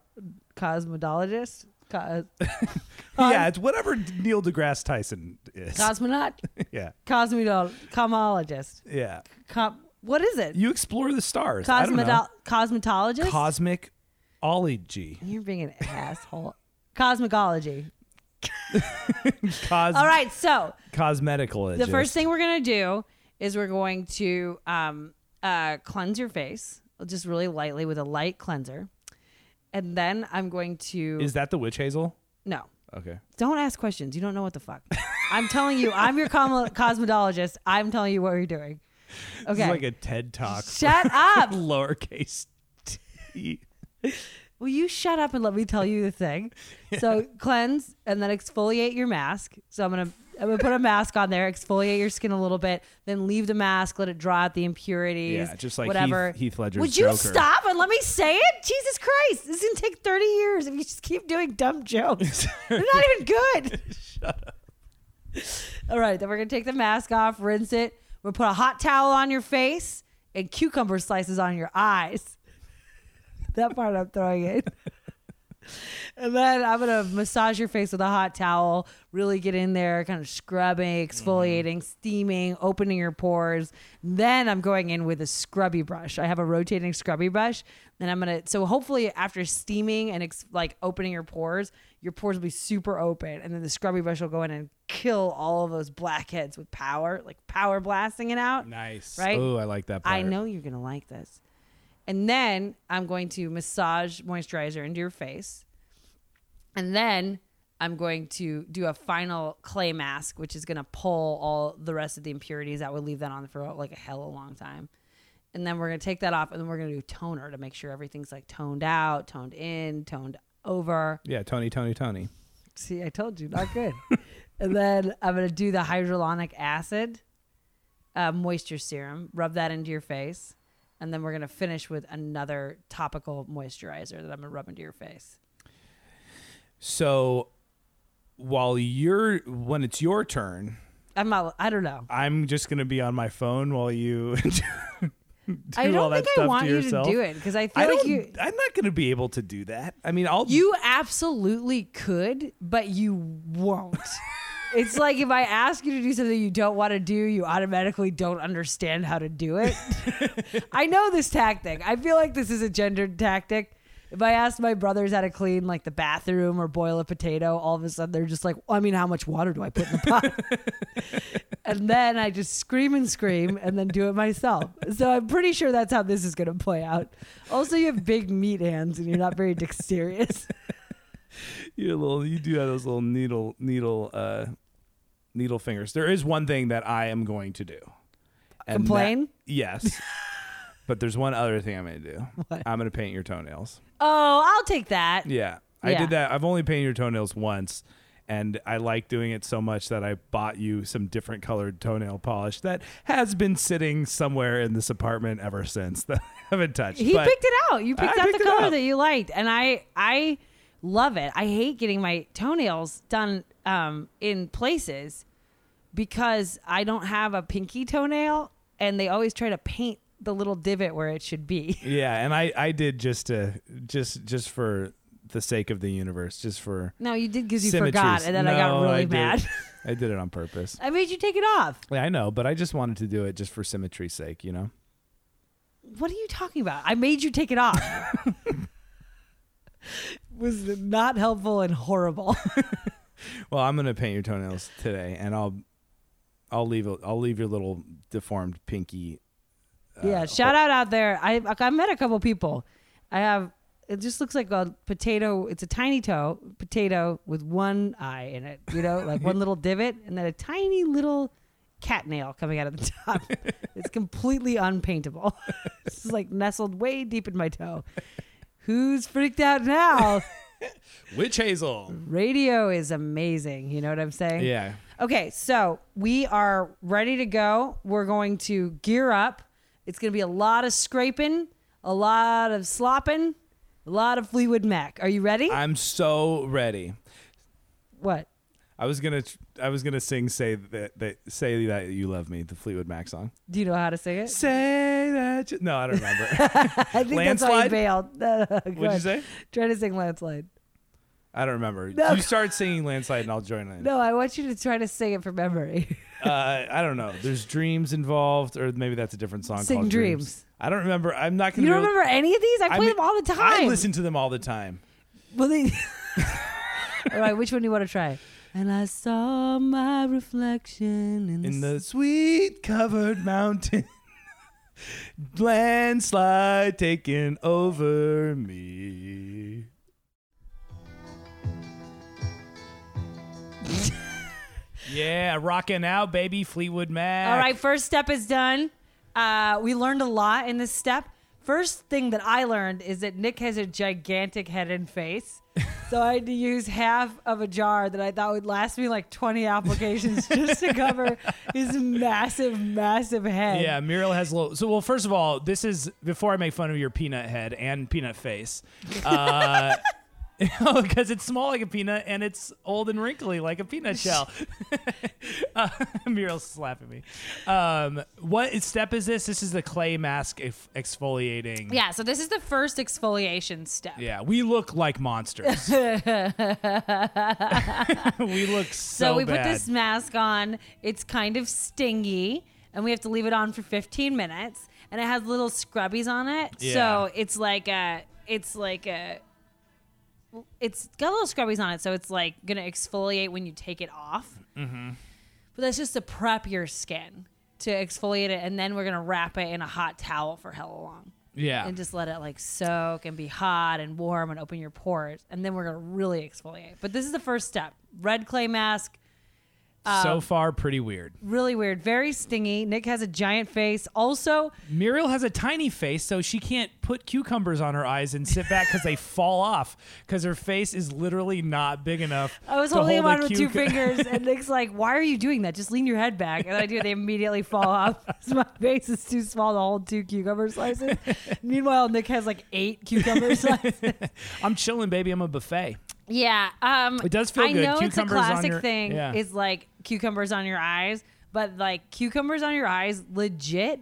cosmetologist, Co- *laughs* yeah. It's whatever Neil deGrasse Tyson is. cosmonaut, *laughs* yeah, cosmetol, comologist. yeah. Com- what is it? You explore the stars. I don't know. Cosmeto- cosmetologist. Cosmic ology. You're being an asshole. Cosmecology. Cos- All right, so Cosmetical. the first thing we're gonna do is we're going to um, uh, cleanse your face just really lightly with a light cleanser, and then I'm going to is that the witch hazel. no. Okay. Don't ask questions. You don't know what the fuck. I'm telling you. I'm your com- *laughs* cosmetologist. I'm telling you what you're doing. Okay. is like a TED talk. Shut *laughs* up. Lowercase t. Will you shut up and let me tell you the thing? So *laughs* cleanse and then exfoliate your mask. So I'm gonna I'm gonna put a mask on there, exfoliate your skin a little bit, then leave the mask, let it draw out the impurities. Yeah, just like whatever. Heath, Heath Ledger's Would you Joker. stop and let me say it? Jesus Christ, this is gonna take 30 years if you just keep doing dumb jokes. *laughs* They're not even good. *laughs* Shut up. All right, then we're gonna take the mask off, rinse it. We're gonna put a hot towel on your face and cucumber slices on your eyes. That part I'm throwing in. *laughs* And then I'm gonna massage your face with a hot towel, really get in there, kind of scrubbing, mm-hmm. exfoliating, steaming, opening your pores. Then I'm going in with a scrubby brush. I have a rotating scrubby brush. Then I'm gonna so hopefully after steaming and ex- like opening your pores, your pores will be super open, and then the scrubby brush will go in and kill all of those blackheads with power, like power blasting it out. Nice. Right? Oh, I like that part. I know you're gonna like this. And then I'm going to massage moisturizer into your face. And then I'm going to do a final clay mask, which is gonna pull all the rest of the impurities out. We'll leave that on for like a hell of a long time. And then we're gonna take that off and then we're gonna do toner to make sure everything's like toned out, toned in, toned over. Yeah, Tony, Tony, Tony. See, I told you, not good. *laughs* and then I'm gonna do the hyaluronic acid uh, moisture serum. Rub that into your face, and then we're gonna finish with another topical moisturizer that I'm gonna rub into your face. So while you're when it's your turn, I'm not. I don't know. I'm just gonna be on my phone while you *laughs* do I all don't that think I want to you to do it because I feel I like you. I'm not gonna be able to do that. I mean, I'll. You absolutely could, but you won't. *laughs* it's like if I ask you to do something you don't want to do, you automatically don't understand how to do it. *laughs* I know this tactic. I feel like this is a gendered tactic. If I ask my brothers how to clean like the bathroom or boil a potato, all of a sudden they're just like, well, I mean, how much water do I put in the pot? *laughs* and then I just scream and scream and then do it myself. So I'm pretty sure that's how this is going to play out. Also, you have big meat hands and you're not very dexterous. *laughs* you little. You do have those little needle needle uh needle fingers. There is one thing that I am going to do. And that- Complain? yes. *laughs* But there's one other thing I'm gonna do. What? I'm gonna paint your toenails. Oh, I'll take that. Yeah. I Yeah. did that. I've only painted your toenails once. And I like doing it so much that I bought you some different colored toenail polish that has been sitting somewhere in this apartment ever since that *laughs* I haven't touched. He But picked it out. You picked I out picked the it color out. that you liked, and I, I, love it. I hate getting my toenails done um, in places because I don't have a pinky toenail, and they always try to paint the little divot where it should be. *laughs* Yeah, and I I did just to just just for the sake of the universe, just for No, you did because you symmetries. forgot, and then I got really did. mad. *laughs* *laughs* I did it on purpose. I made you take it off. Yeah, I know, but I just wanted to do it just for symmetry's sake, you know. What are you talking about? I made you take it off. Was not helpful and horrible. *laughs* Well, I'm gonna paint your toenails today, and I'll I'll leave a, I'll leave your little deformed pinky. uh, yeah, shout out out there. I I met a couple people. I have it just looks like a potato. It's a tiny toe potato with one eye in it. You know, like one *laughs* little divot, and then a tiny little cat nail coming out of the top. *laughs* it's completely unpaintable. it's just like nestled way deep in my toe. Who's freaked out now? *laughs* Witch hazel. Radio is amazing. You know what I'm saying? Yeah. Okay, so we are ready to go. We're going to gear up. It's going to be a lot of scraping, a lot of slopping, a lot of Fleetwood Mac. Are you ready? I'm so ready. what? I was gonna I was gonna sing say that, that say that you love me the Fleetwood Mac song. Do you know how to sing it? Say that you, no I don't remember. *laughs* I think that's why you Landslide? bailed. *laughs* No, no, go What'd you say? Try to sing Landslide. I don't remember. No. You start singing landslide and I'll join in. No, I want you to try to sing it from memory. *laughs* Uh, I don't know. There's dreams involved, or maybe that's a different song. Sing called Dreams. I don't remember. I'm not gonna. you don't remember any of these? I I play mean, them all the time. I listen to them all the time. Well, they... all right, which one do you want to try? And I saw my reflection in, In the the sweet covered mountain, *laughs* landslide taking over me. *laughs* yeah, rocking out, baby, Fleetwood Mac. All right, first step is done. Uh, we learned a lot in this step. First thing that I learned is that Nick has a gigantic head and face. So I had to use half of a jar that I thought would last me like 20 applications just to cover his massive, massive head. Yeah, Muriel has little. So, well, first of all, this is before I make fun of your peanut head and peanut face, uh, *laughs* because it's small like a peanut and it's old and wrinkly like a peanut *laughs* shell. *laughs* uh, Muriel's slapping me. Um, what step is this? This is the clay mask ex- exfoliating. Yeah, so this is the first exfoliation step. Yeah, we look like monsters. we look so, So, we put this mask on. It's kind of stingy, and we have to leave it on for 15 minutes. And it has little scrubbies on it, Yeah. so it's like a, it's like a, it's got little scrubbies on it, so it's like gonna exfoliate when you take it off. Mm-hmm. But that's just to prep your skin to exfoliate it, and then we're gonna wrap it in a hot towel for hella long yeah. and just let it like soak and be hot and warm and open your pores and then we're gonna really exfoliate but this is the first step red clay mask so um, far, pretty weird. really weird very stingy nick has a giant face also Muriel has a tiny face, so she can't put cucumbers on her eyes and sit back because they *laughs* fall off because her face is literally not big enough. i was holding him hold on a with two *laughs* fingers and nick's like why are you doing that just lean your head back and i do they immediately fall off *laughs* 'cause my face is too small to hold two cucumber slices meanwhile nick has like eight cucumber slices I'm chilling, baby. I'm a buffet. Yeah, um, It does feel I good. know it's a Cucumbers on classic your- thing. yeah. Is like cucumbers on your eyes, but like cucumbers on your eyes, legit.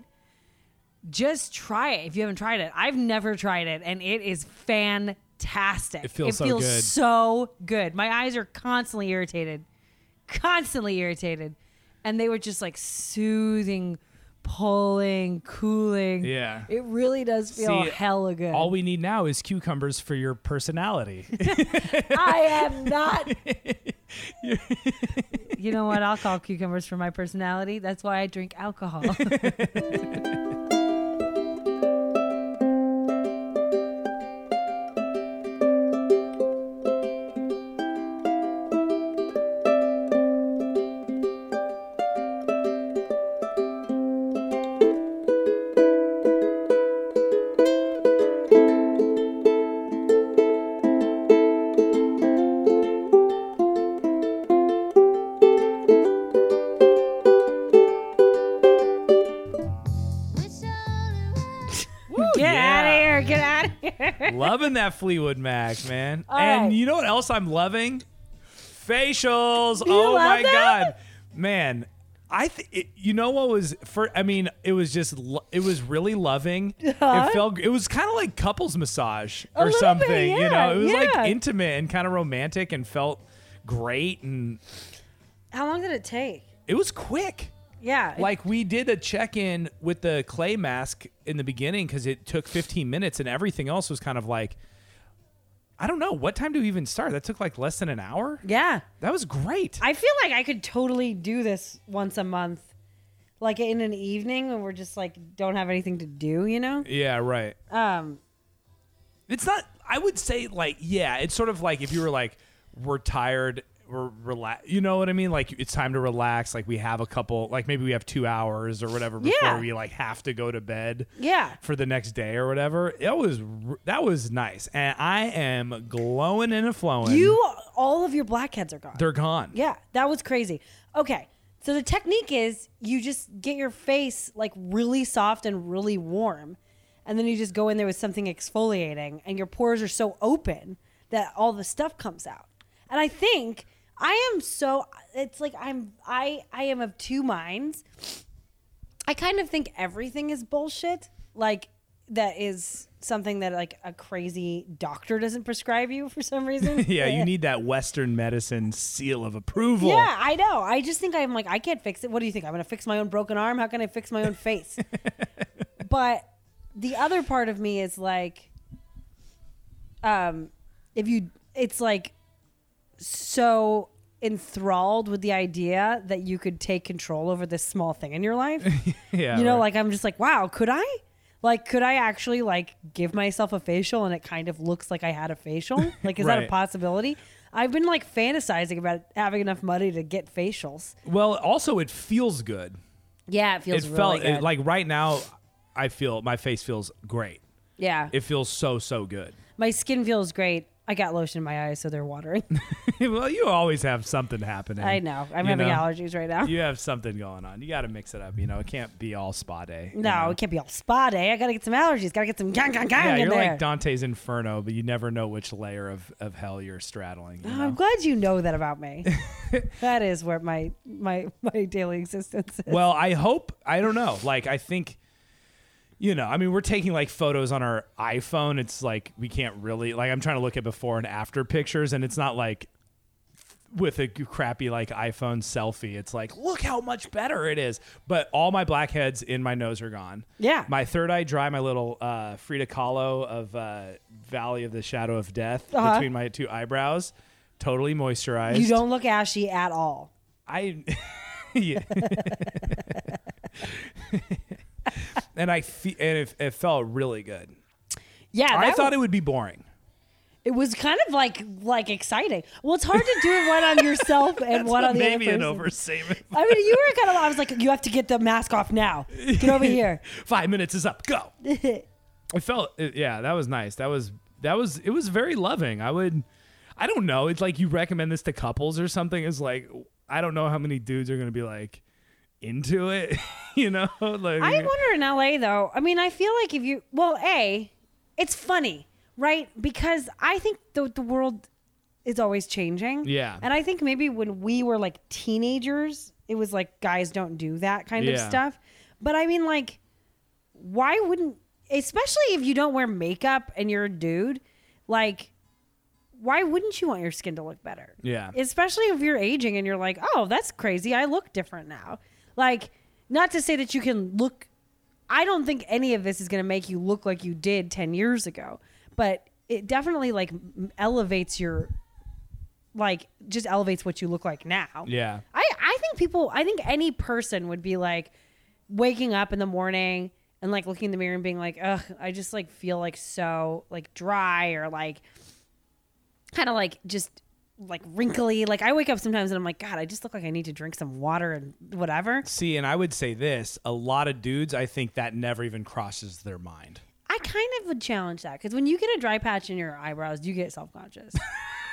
Just try it if you haven't tried it. I've never tried it, and it is fantastic. It feels it so feels good. so good. My eyes are constantly irritated, constantly irritated, and they were just like soothing, pulling, cooling. Yeah. it really does feel See, hella good. All we need now is cucumbers for your personality. *laughs* I am not. *laughs* you know what? I'll call cucumbers for my personality. That's why I drink alcohol. *laughs* that Fleetwood Mac, man. All and right. you know what else I'm loving? Facials. oh my that? god, man. I th- you know what was for I mean it was just lo- it was really loving. Uh-huh. It felt it was kind of like couples massage or something, bit, you know. It was yeah. like intimate and kind of romantic and felt great and How long did it take? it was quick. Yeah. Like we did a check in with the clay mask in the beginning because it took 15 minutes and everything else was kind of like, I don't know. What time do we even start? That took like less than an hour. yeah. That was great. I feel like I could totally do this once a month. Like in an evening when we're just like don't have anything to do, you know? yeah, right. Um It's not, I would say like, yeah, it's sort of like if you were like, we're tired, we're relax, you know what I mean? Like it's time to relax. Like we have a couple, like maybe we have two hours or whatever before Yeah. we like have to go to bed. yeah. for the next day or whatever. It was that was nice, and I am glowing and flowing. You all of your blackheads are gone. they're gone. Yeah, that was crazy. Okay. So the technique is you just get your face like really soft and really warm. And then you just go in there with something exfoliating and your pores are so open that all the stuff comes out. And I think I am so it's like I'm I I am of two minds. I kind of think everything is bullshit. Like that is something that like a crazy doctor doesn't prescribe you for some reason. *laughs* Yeah, you *laughs* need that Western medicine seal of approval. Yeah, I know. I just think I'm like, I can't fix it. What do you think? I'm going to fix my own broken arm? How can I fix my own face? *laughs* but the other part of me is like, um, if you, it's like so enthralled with the idea that you could take control over this small thing in your life. *laughs* yeah. you know, right. like I'm just like, wow, could I? Like, could I actually like give myself a facial and it kind of looks like I had a facial? *laughs* Like, is that a possibility? I've been like fantasizing about having enough money to get facials. well, also it feels good. Yeah, it feels it really felt good. it, like right now. I feel my face feels great. yeah, It feels so so good. my skin feels great. I got lotion in my eyes, so they're watering. *laughs* well, you always have something happening. I know. I'm You having know? allergies right now. You have something going on. You got to mix it up. You know, it can't be all spa day. no, know? it can't be all spa day. I gotta get some allergies. Gotta get some gang gang gang Yeah, you're there. like Dante's Inferno, but you never know which layer of, of hell you're straddling. you Oh? I'm glad you know that about me. *laughs* that is where my my my daily existence is. well, I hope I don't know. Like I think you know, I mean we're taking like photos on our iPhone. It's like we can't really like I'm trying to look at before and after pictures and it's not like with a crappy like iPhone selfie. It's like look how much better it is. But all my blackheads in my nose are gone. Yeah. My third eye dry, my little uh Frida Kahlo of uh Valley of the Shadow of Death Uh-huh. between my two eyebrows. Totally moisturized. you don't look ashy at all. I *laughs* yeah. *laughs* *laughs* and I fe- and it, it felt really good. Yeah, I thought it would be boring. it was kind of like like exciting. Well, it's hard to do it one on *laughs* yourself and one on the maybe other an person. overstatement. I mean, you were kind of. I was like, you have to get the mask off now. Get over here. *laughs* Five minutes is up. Go. I felt it, yeah, that was nice. That was that was it was very loving. I would I don't know. It's like you recommend this to couples or something. It's like I don't know how many dudes are gonna be like into it. *laughs* you know? Like I wonder in LA though. I mean, I feel like if you well, a, it's funny, right? Because I think the the world is always changing. Yeah. And I think maybe when we were like teenagers, it was like guys don't do that kind of stuff. But I mean, like, why wouldn't? Especially if you don't wear makeup and you're a dude, like. Why wouldn't you want your skin to look better? Yeah. Especially if you're aging and you're like, oh, that's crazy. I look different now. Like, not to say that you can look I don't think any of this is going to make you look like you did 10 years ago, but it definitely like elevates your like just elevates what you look like now. Yeah. I I think people I think any person would be like waking up in the morning and like looking in the mirror and being like, "Ugh, I just like feel like so like dry or like kind of like just like wrinkly. Like I wake up sometimes and I'm like, God, I just look like I need to drink some water and whatever. See, and I would say this: a lot of dudes, I think that never even crosses their mind. I kind of would challenge that because when you get a dry patch in your eyebrows, you get self conscious.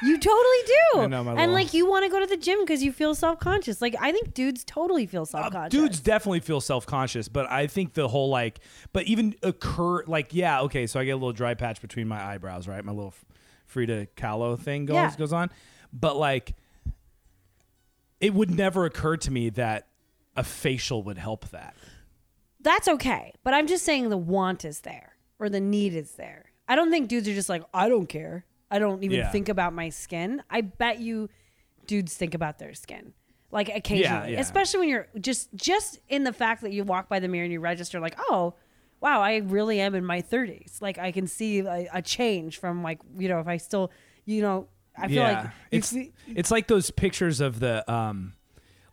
You totally do. *laughs* I know, my and like you want to go to the gym because you feel self conscious. Like I think dudes totally feel self Uh, conscious. dudes definitely feel self-conscious but i think the whole like but even occur like yeah okay so i get a little dry patch between my eyebrows right my little frida kahlo thing goes Yeah. goes on but like it would never occur to me that a facial would help that That's okay. But I'm just saying the want is there or the need is there. I don't think dudes are just like, I don't care. I don't even Yeah. think about my skin. I bet you dudes think about their skin. Like occasionally. yeah. Especially when you're just just in the fact that you walk by the mirror and you register like, oh, wow, I really am in my 30s. Like I can see a, a change from like, you know, if I still, you know, I feel like it's fe- it's like those pictures of the um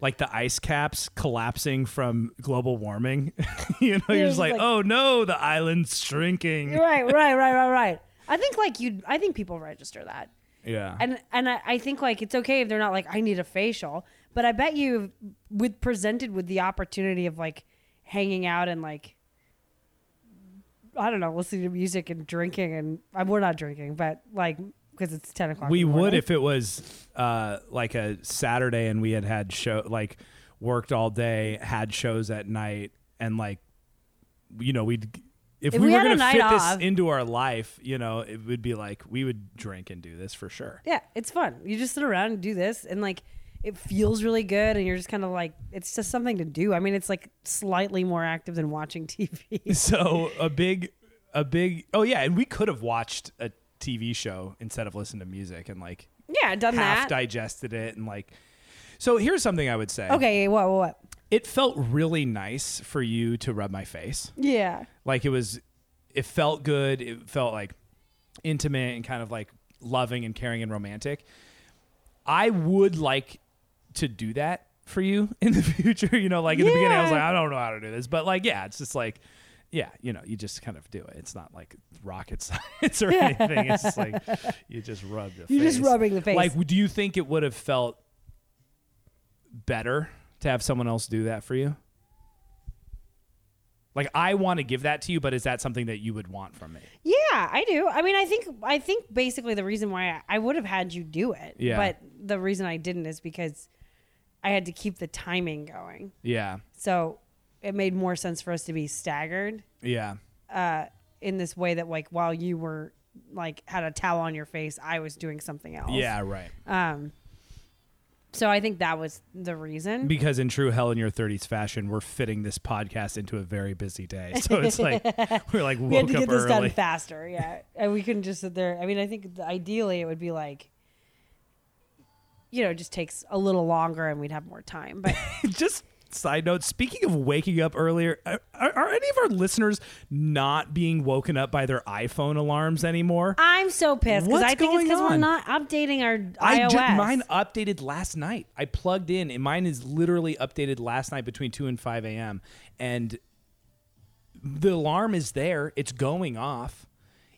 like the ice caps collapsing from global warming. *laughs* You know Yeah, you're just like, like- oh no the island's shrinking. Right, *laughs* right, right, right, right. I think like you I think people register that. yeah. And and I, I think like it's okay if they're not like I need a facial, but I bet you with presented with the opportunity of like hanging out and like I don't know, listening to music and drinking and uh, we're not drinking, but like because it's ten o'clock. we would if it was uh like a saturday and we had had show like worked all day had shows at night and like you know we'd if, If we, we were gonna fit off- this into our life you know it would be like we would drink and do this for sure Yeah, it's fun. You just sit around and do this, and like it feels really good, and you're just kind of like it's just something to do. I mean, it's like slightly more active than watching *laughs* TV. so a big a big oh yeah and we could have watched a tv show instead of listen to music and like yeah, done half that. digested it and like so here's something i would say. Okay, what, what, what? it felt really nice for you to rub my face. Yeah, like it was it felt good it felt like intimate and kind of like loving and caring and romantic. I would like to do that for you *laughs* in the future you know like in the beginning i was like i don't know how to do this but like yeah it's just like yeah you know you just kind of do it it's not like rocket *laughs* science or anything it's just like *laughs* you just rub the You're face just rubbing the face. like do you think it would have felt better to have someone else do that for you like I want to give that to you, but is that something that you would want from me? Yeah, I do. I mean, I think I think basically the reason why I, I would have had you do it, Yeah. but the reason I didn't is because I had to keep the timing going. Yeah, So it made more sense for us to be staggered yeah, uh, in this way that like while you were like had a towel on your face, I was doing something else. yeah, right. Um. So I think that was the reason. Because in true Hella in Your 30s fashion, we're fitting this podcast into a very busy day. So it's like *laughs* *laughs* we're like woke we had to get this early. done faster, yeah. and we couldn't just sit there. I mean, I think ideally it would be like, you know, it just takes a little longer and we'd have more time. But *laughs* Just side note, speaking of waking up earlier, are, are any of our listeners not being woken up by their iPhone alarms anymore? I'm so pissed because I think it's because we're not updating our I iOS. ju- mine updated last night. I plugged in, and mine is literally updated last night between two and five a.m. And the alarm is there; it's going off.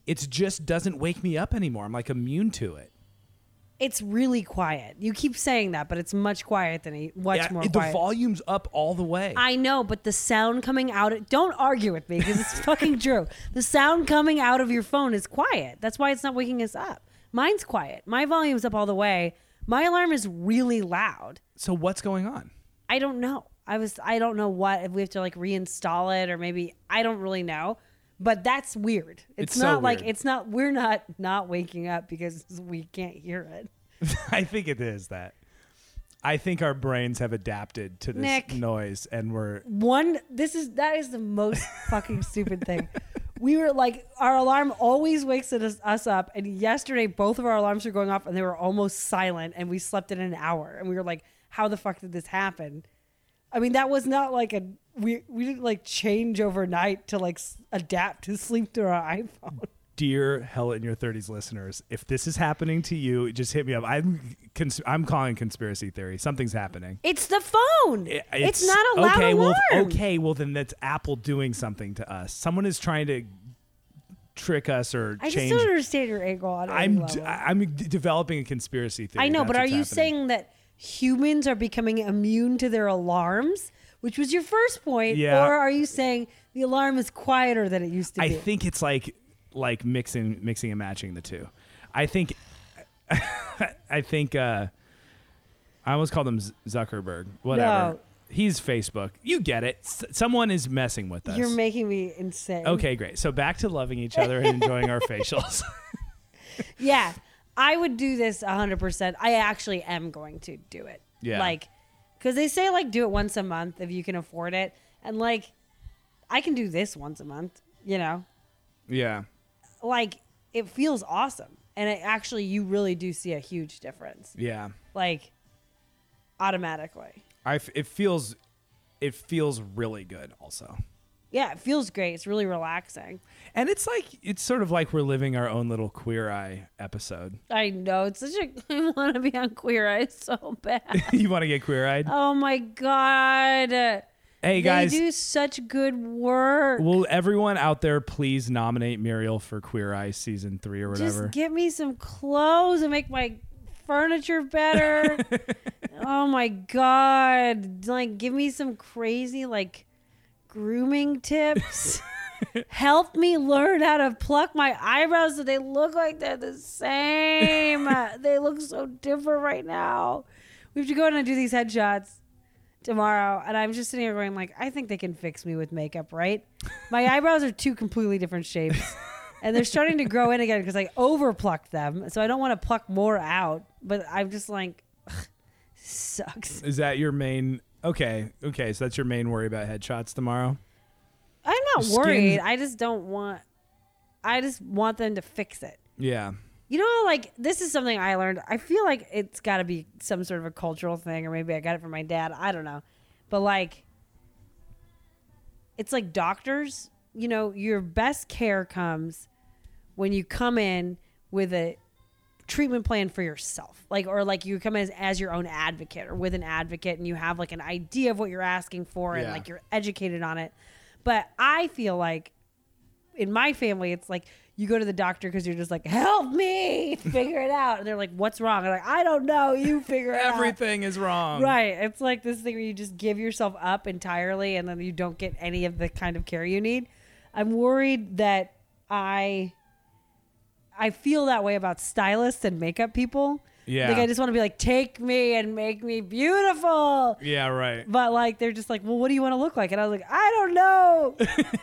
It just doesn't wake me up anymore. I'm like immune to it. It's really quiet. You keep saying that, but it's much quiet than it, much Yeah, more the quiet. volume's up all the way. I know, but the sound coming out. Don't argue with me because it's *laughs* fucking true. The sound coming out of your phone is quiet. That's why it's not waking us up. Mine's quiet. My volume's up all the way. My alarm is really loud. so what's going on? I don't know. I was. I don't know what if we have to like reinstall it or maybe I don't really know. But that's weird. It's, It's so not like weird. it's not. We're not not waking up because we can't hear it. *laughs* I think it is that. I think our brains have adapted to this Nick. noise, and we're one this is that is the most fucking stupid thing we were like our alarm always wakes us, us up and yesterday both of our alarms were going off and they were almost silent and we slept in an hour and we were like how the fuck did this happen i mean that was not like a we we didn't like change overnight to like s- adapt to sleep through our iphone. Dear hella in your 30s listeners if this is happening to you just hit me up. I'm cons- i'm calling conspiracy theory. Something's happening. It's the phone. It- it's, not a loud okay alarm. well okay well then that's apple doing something to us. Someone is trying to trick us or i just change don't understand your angle on any i'm level. d- i'm d- developing a conspiracy theory. I know, That's but are what's you happening. saying that humans are becoming immune to their alarms, which was your first point, Yeah. or are you saying the alarm is quieter than it used to I be? I think it's like like mixing mixing and matching the two. I think *laughs* I think uh, I almost called him Zuckerberg. Whatever. No. He's Facebook. You get it. S- someone is messing with us. You're making me insane. okay, great. So back to loving each other and enjoying our facials. *laughs* *laughs* Yeah, I would do this 100%. I actually am going to do it. Yeah. Like, because they say, like, do it once a month if you can afford it. And, like, I can do this once a month, you know? yeah. Like, it feels awesome. And it actually, you really do see a huge difference. Yeah. Like, automatically. I f- it feels it feels really good also. Yeah, it feels great. It's really relaxing. And it's like it's sort of like we're living our own little queer eye episode. I know. It's such a. *laughs* I want to be on Queer Eye so bad. *laughs* you want to get queer eyed? oh my God. hey guys, They do such good work. will everyone out there please nominate Muriel for Queer Eye season 3 or whatever? Just get me some clothes and make my furniture better. *laughs* oh my god. Like give me some crazy like grooming tips. Help me learn how to pluck my eyebrows so they look like they're the same. *laughs* they look so different right now. We have to go in and do these headshots tomorrow and I'm just sitting here going like I think they can fix me with makeup, right? My *laughs* eyebrows are two completely different shapes. and they're starting to grow in again because I over plucked them. So I don't want to pluck more out, but I'm just like sucks. Is that your main Okay, okay, so that's your main worry about headshots tomorrow? I'm not Your worried. I just don't want I just want them to fix it. Yeah. You know, like this is something I learned. I feel like it's got to be some sort of a cultural thing, or maybe I got it from my dad. I don't know, but like, it's like doctors. You know, your best care comes when you come in with a treatment plan for yourself, like, or like you come as, as your own advocate or with an advocate, and you have like an idea of what you're asking for, and Yeah. like you're educated on it. But I feel like in my family, it's like you go to the doctor because you're just like, help me figure it out. And they're like, what's wrong? I'm like, I don't know. You figure it out. Everything is wrong. Right. It's like this thing where you just give yourself up entirely and then you don't get any of the kind of care you need. I'm worried that I I feel that way about stylists and makeup people. Yeah. Like I just want to be like, take me and make me beautiful. Yeah, right. But like they're just like, well, what do you want to look like? And I was like, I don't know.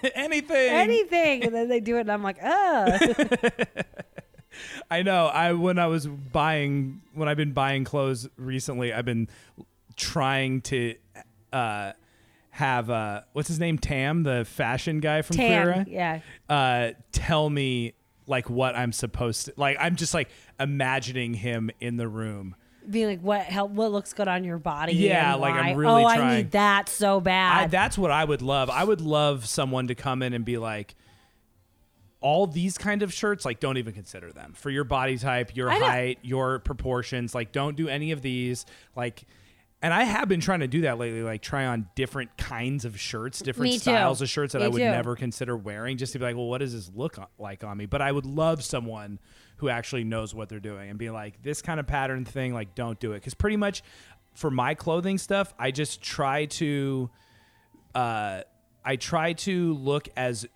*laughs* Anything. anything. And then they do it, and I'm like, oh. *laughs* I know. I when I was buying when I've been buying clothes recently, I've been trying to uh have uh what's his name Tan, the fashion guy from Tan. Eye, Yeah. uh tell me like what I'm supposed to like I'm just like imagining him in the room. Being like, what help? What looks good on your body? Yeah, like, I'm why? really Oh, I need that so I, bad. that's what I would love. I would love someone to come in and be like all these kind of shirts like don't even consider them for your body type, your I height, your proportions, like don't do any of these like and I have been trying to do that lately, like try on different kinds of shirts, different Me too. styles of shirts that Me I would too. never consider wearing, just to be like, well, what does this look o- like on me? But I would love someone who actually knows what they're doing and be like, this kind of pattern thing, like, don't do it. Because pretty much for my clothing stuff, I just try to, uh, I try to look as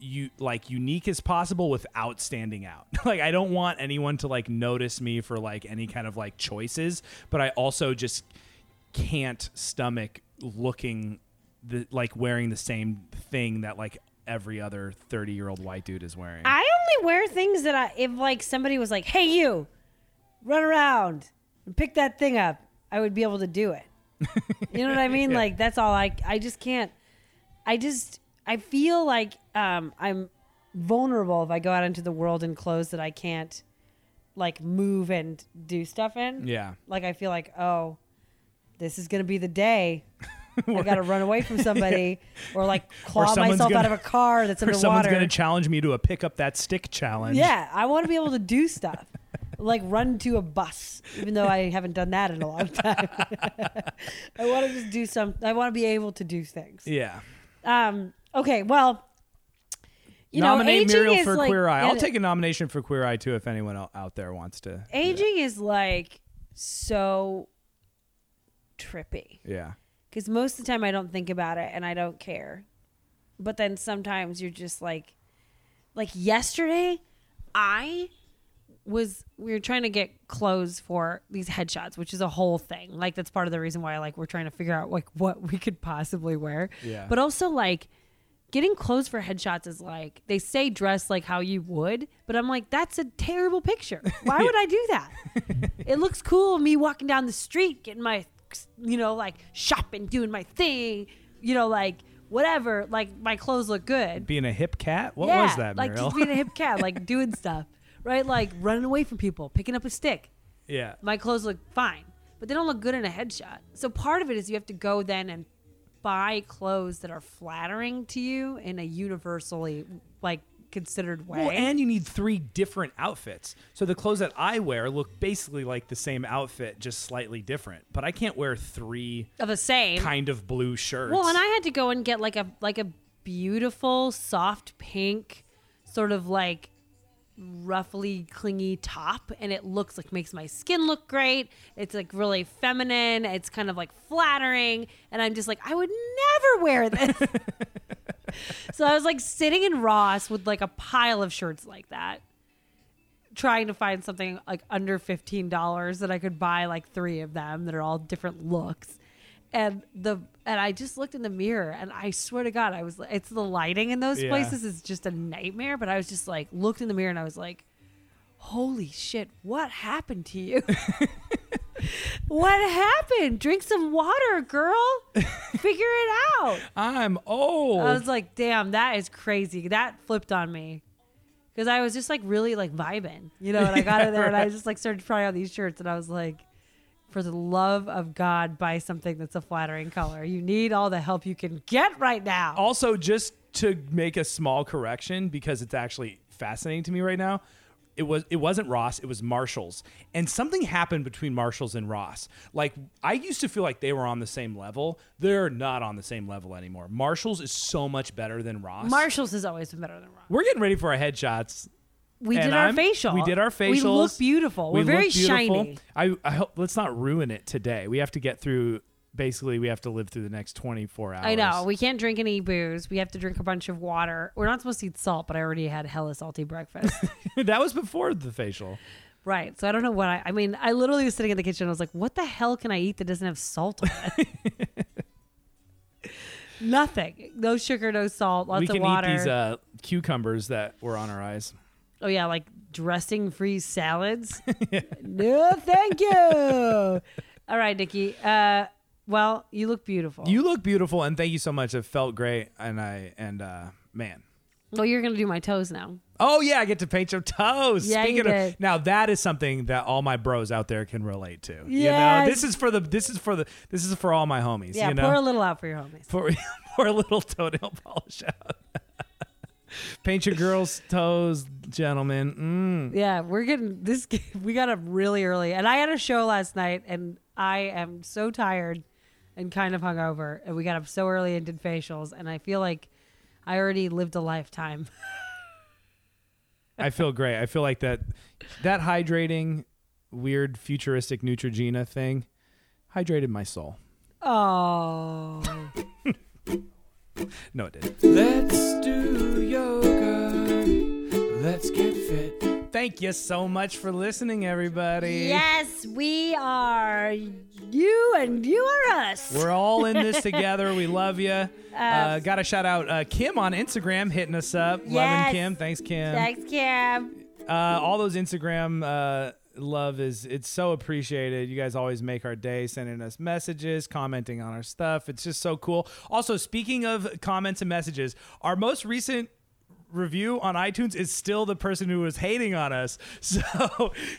you like unique as possible without standing out. *laughs* like I don't want anyone to like notice me for like any kind of like choices, but I also just can't stomach looking the like wearing the same thing that like every other 30 year old white dude is wearing. I only wear things that I, if like somebody was like, hey, you, run around and pick that thing up, I would be able to do it. *laughs* You know what I mean? Yeah. Like, that's all I, I just can't, I just, I feel like um, I'm vulnerable if I go out into the world in clothes that I can't like move and do stuff in. yeah. Like, I feel like, oh, this is going to be the day. *laughs* I got to run away from somebody *laughs* or like claw someone's myself out gonna- of a car that's underwater. *laughs* Or someone's going to challenge me to a pick up that stick challenge. Yeah, I want to be able to do stuff. Like run to a bus, even though I haven't done that in a long time. I want to just do some. I want to be able to do things. Yeah. Um. Okay. Well, you Nominate aging Muriel for like, Queer Eye. I'll take a nomination for Queer Eye too if anyone out there wants to. Aging is like so trippy Yeah. because most of the time I don't think about it and I don't care, but then sometimes you're just like, like yesterday, I was we were trying to get clothes for these headshots, which is a whole thing. Like that's part of the reason why like we're trying to figure out like what we could possibly wear. Yeah. But also like getting clothes for headshots is like they say dress like how you would, but I'm like that's a terrible picture. Why *laughs* would I do that? it looks cool me walking down the street getting my you know like shopping, doing my thing, you know like whatever, like my clothes look good. Being a hip cat? What yeah, was that, like Muriel? just being a hip *laughs* cat, like doing stuff, right? Like running away from people, picking up a stick. yeah. My clothes look fine, but they don't look good in a headshot. So part of it is you have to go then and buy clothes that are flattering to you in a universally like considered way. Well, and you need three different outfits. So the clothes that I wear look basically like the same outfit, just slightly different. But I can't wear three of the same. kind of blue shirts. Well, and I had to go and get like a like a beautiful soft pink, sort of like roughly clingy top, and it looks like makes my skin look great. It's like really feminine. It's kind of like flattering, and I'm just like I would never wear this. *laughs* so I was like sitting in Ross with like a pile of shirts like that. Trying to find something like under fifteen dollars that I could buy like three of them that are all different looks and the and I just looked in the mirror and I swear to God I was like it's the lighting in those Yeah. places is just a nightmare but I was just like looked in the mirror and I was like holy shit what happened to you? *laughs* What happened? Drink some water girl. Figure it out. I'm old. I was like damn that is crazy. That flipped on me. Because I was just like really like vibing you know and I got in there and I *laughs* just like started trying on these shirts and I was like for the love of God, buy something that's a flattering color. You need all the help you can get right now. also, just to make a small correction, because it's actually fascinating to me right now. It was it wasn't Ross, it was Marshalls. And something happened between Marshalls and Ross. Like I used to feel like they were on the same level. They're not on the same level anymore. Marshalls is so much better than Ross. Marshalls has always been better than Ross. We're getting ready for our headshots. We And did our I'm- facial. We did our facials. We look beautiful. We We're very beautiful. shiny. I, I hope let's not ruin it today. We have to get through. Basically, we have to live through the next twenty four hours. I know. We can't drink any booze. We have to drink a bunch of water. We're not supposed to eat salt, but I already had hella salty breakfast. *laughs* that was before the facial. right. So I don't know what I I mean, I literally was sitting in the kitchen. I was like, what the hell can I eat that doesn't have salt on it? *laughs* Nothing. No sugar, no salt, lots we of can water. eat these uh, cucumbers that were on our eyes. Oh yeah, like dressing free salads. *laughs* no, thank you. *laughs* All right, Nikki. Uh, well, you look beautiful. You look beautiful, and thank you so much. It felt great, and I and uh, man. well, you're gonna do my toes now. Oh yeah, I get to paint your toes. Yeah, you Speaking of did. now, that is something that all my bros out there can relate to. You know, this is for the this is for the this is for all my homies. Yeah, you know? pour a little out for your homies. *laughs* pour, pour a little toenail polish out. Paint your girls' toes, gentlemen. Mm. Yeah, we're getting this. *laughs* We got up really early, and I had a show last night, and I am so tired and kind of hungover. And we got up so early and did facials, and I feel like I already lived a lifetime. *laughs* I feel great. I feel like that that hydrating, weird futuristic Neutrogena thing hydrated my soul. Oh, *laughs* No, it didn't. Let's do yoga. Let's get fit. Thank you so much for listening, everybody. yes, we are you, and you are us. We're all in this *laughs* together. We love you. Uh, Got to shout out uh, Kim on Instagram hitting us up. Yes. Loving Kim. Thanks, Kim. Thanks, Kim. uh, all those Instagram uh, love is it's so appreciated. You guys always make our day, sending us messages, commenting on our stuff. It's just so cool. Also, speaking of comments and messages, our most recent review on iTunes is still the person who was hating on us. *laughs* So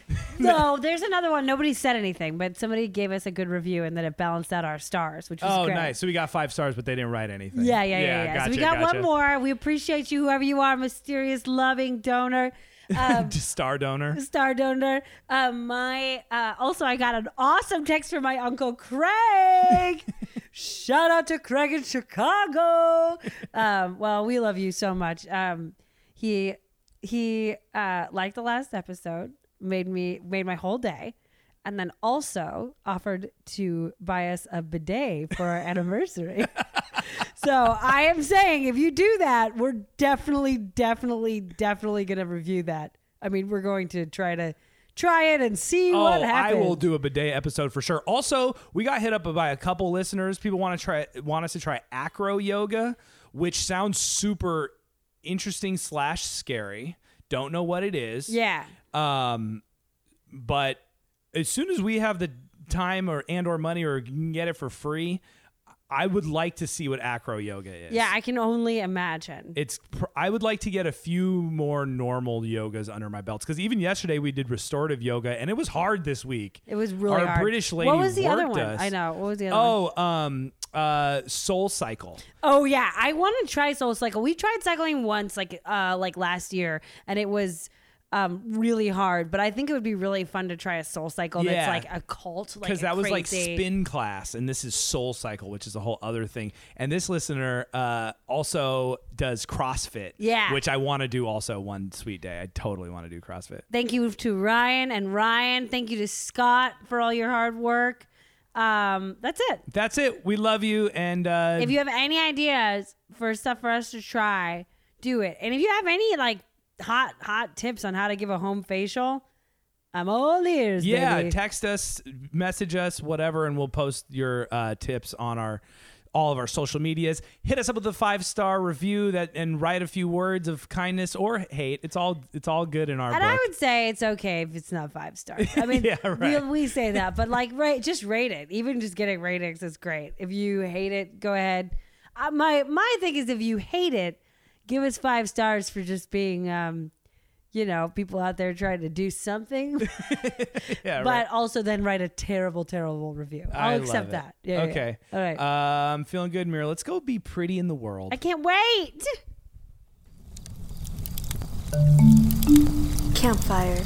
*laughs* No, there's another one. Nobody said anything, but somebody gave us a good review, and then it balanced out our stars, which was Oh, great. nice. So we got five stars, but they didn't write anything. Yeah, yeah, yeah, yeah. so we got gotcha. one more. We appreciate you, whoever you are, mysterious, loving donor, um, *laughs* Star donor. star donor. Um, my uh, also, I got an awesome text from my uncle Craig. *laughs* Shout out to Craig in Chicago. Um, well, we love you so much. Um, he he uh, liked the last episode, made me made my whole day. And then also offered to buy us a bidet for our anniversary. *laughs* So I am saying, if you do that, we're definitely, definitely, definitely going to review that I mean, we're going to try to try it and see Oh, what happens. I will do a bidet episode for sure. Also, we got hit up by a couple listeners. People want to try want us to try acro yoga, which sounds super interesting slash scary. Don't know what it is. Yeah. Um, but as soon as we have the time or and or money or can get it for free, I would like to see what acro yoga is. Yeah, I can only imagine. It's. pr- I would like to get a few more normal yogas under my belts because even yesterday we did restorative yoga and it was hard this week. It was really Our hard. British lady What was the other one? us. I know. What was the other one? Oh, um, uh, Soul Cycle. Oh yeah, I want to try Soul Cycle. We tried cycling once, like uh, like last year, and it was um really hard. But I think it would be really fun to try a Soul Cycle Yeah. that's like a cult, like because a that was like spin class and this is soul cycle which is a whole other thing and this listener uh, also does crossfit Yeah. which i want to do also one sweet day i totally want to do crossfit Thank you to Ryan and Ryan. Thank you to Scott for all your hard work. Um, that's it. that's it we love you and uh, If you have any ideas for stuff for us to try, do it. And if you have any like hot hot tips on how to give a home facial, I'm all ears. yeah baby. text us message us whatever and we'll post your uh, tips on our all of our social medias hit us up with a five star review that and write a few words of kindness or hate it's all it's all good in our And book I would say it's okay if it's not five stars. *laughs* I mean, Yeah, right. we, we say that, but like, *laughs* rate, just rate it. Even just getting ratings is great. If you hate it, go ahead. Uh, my my thing is, if you hate it, give us five stars for just being, um, you know, people out there trying to do something. *laughs* *laughs* yeah, but right. also then write a terrible, terrible review. I'll I accept that. Yeah. yeah, okay. yeah. All right. Uh, I'm feeling good, Mira. Let's go be pretty in the world. I can't wait. Campfire.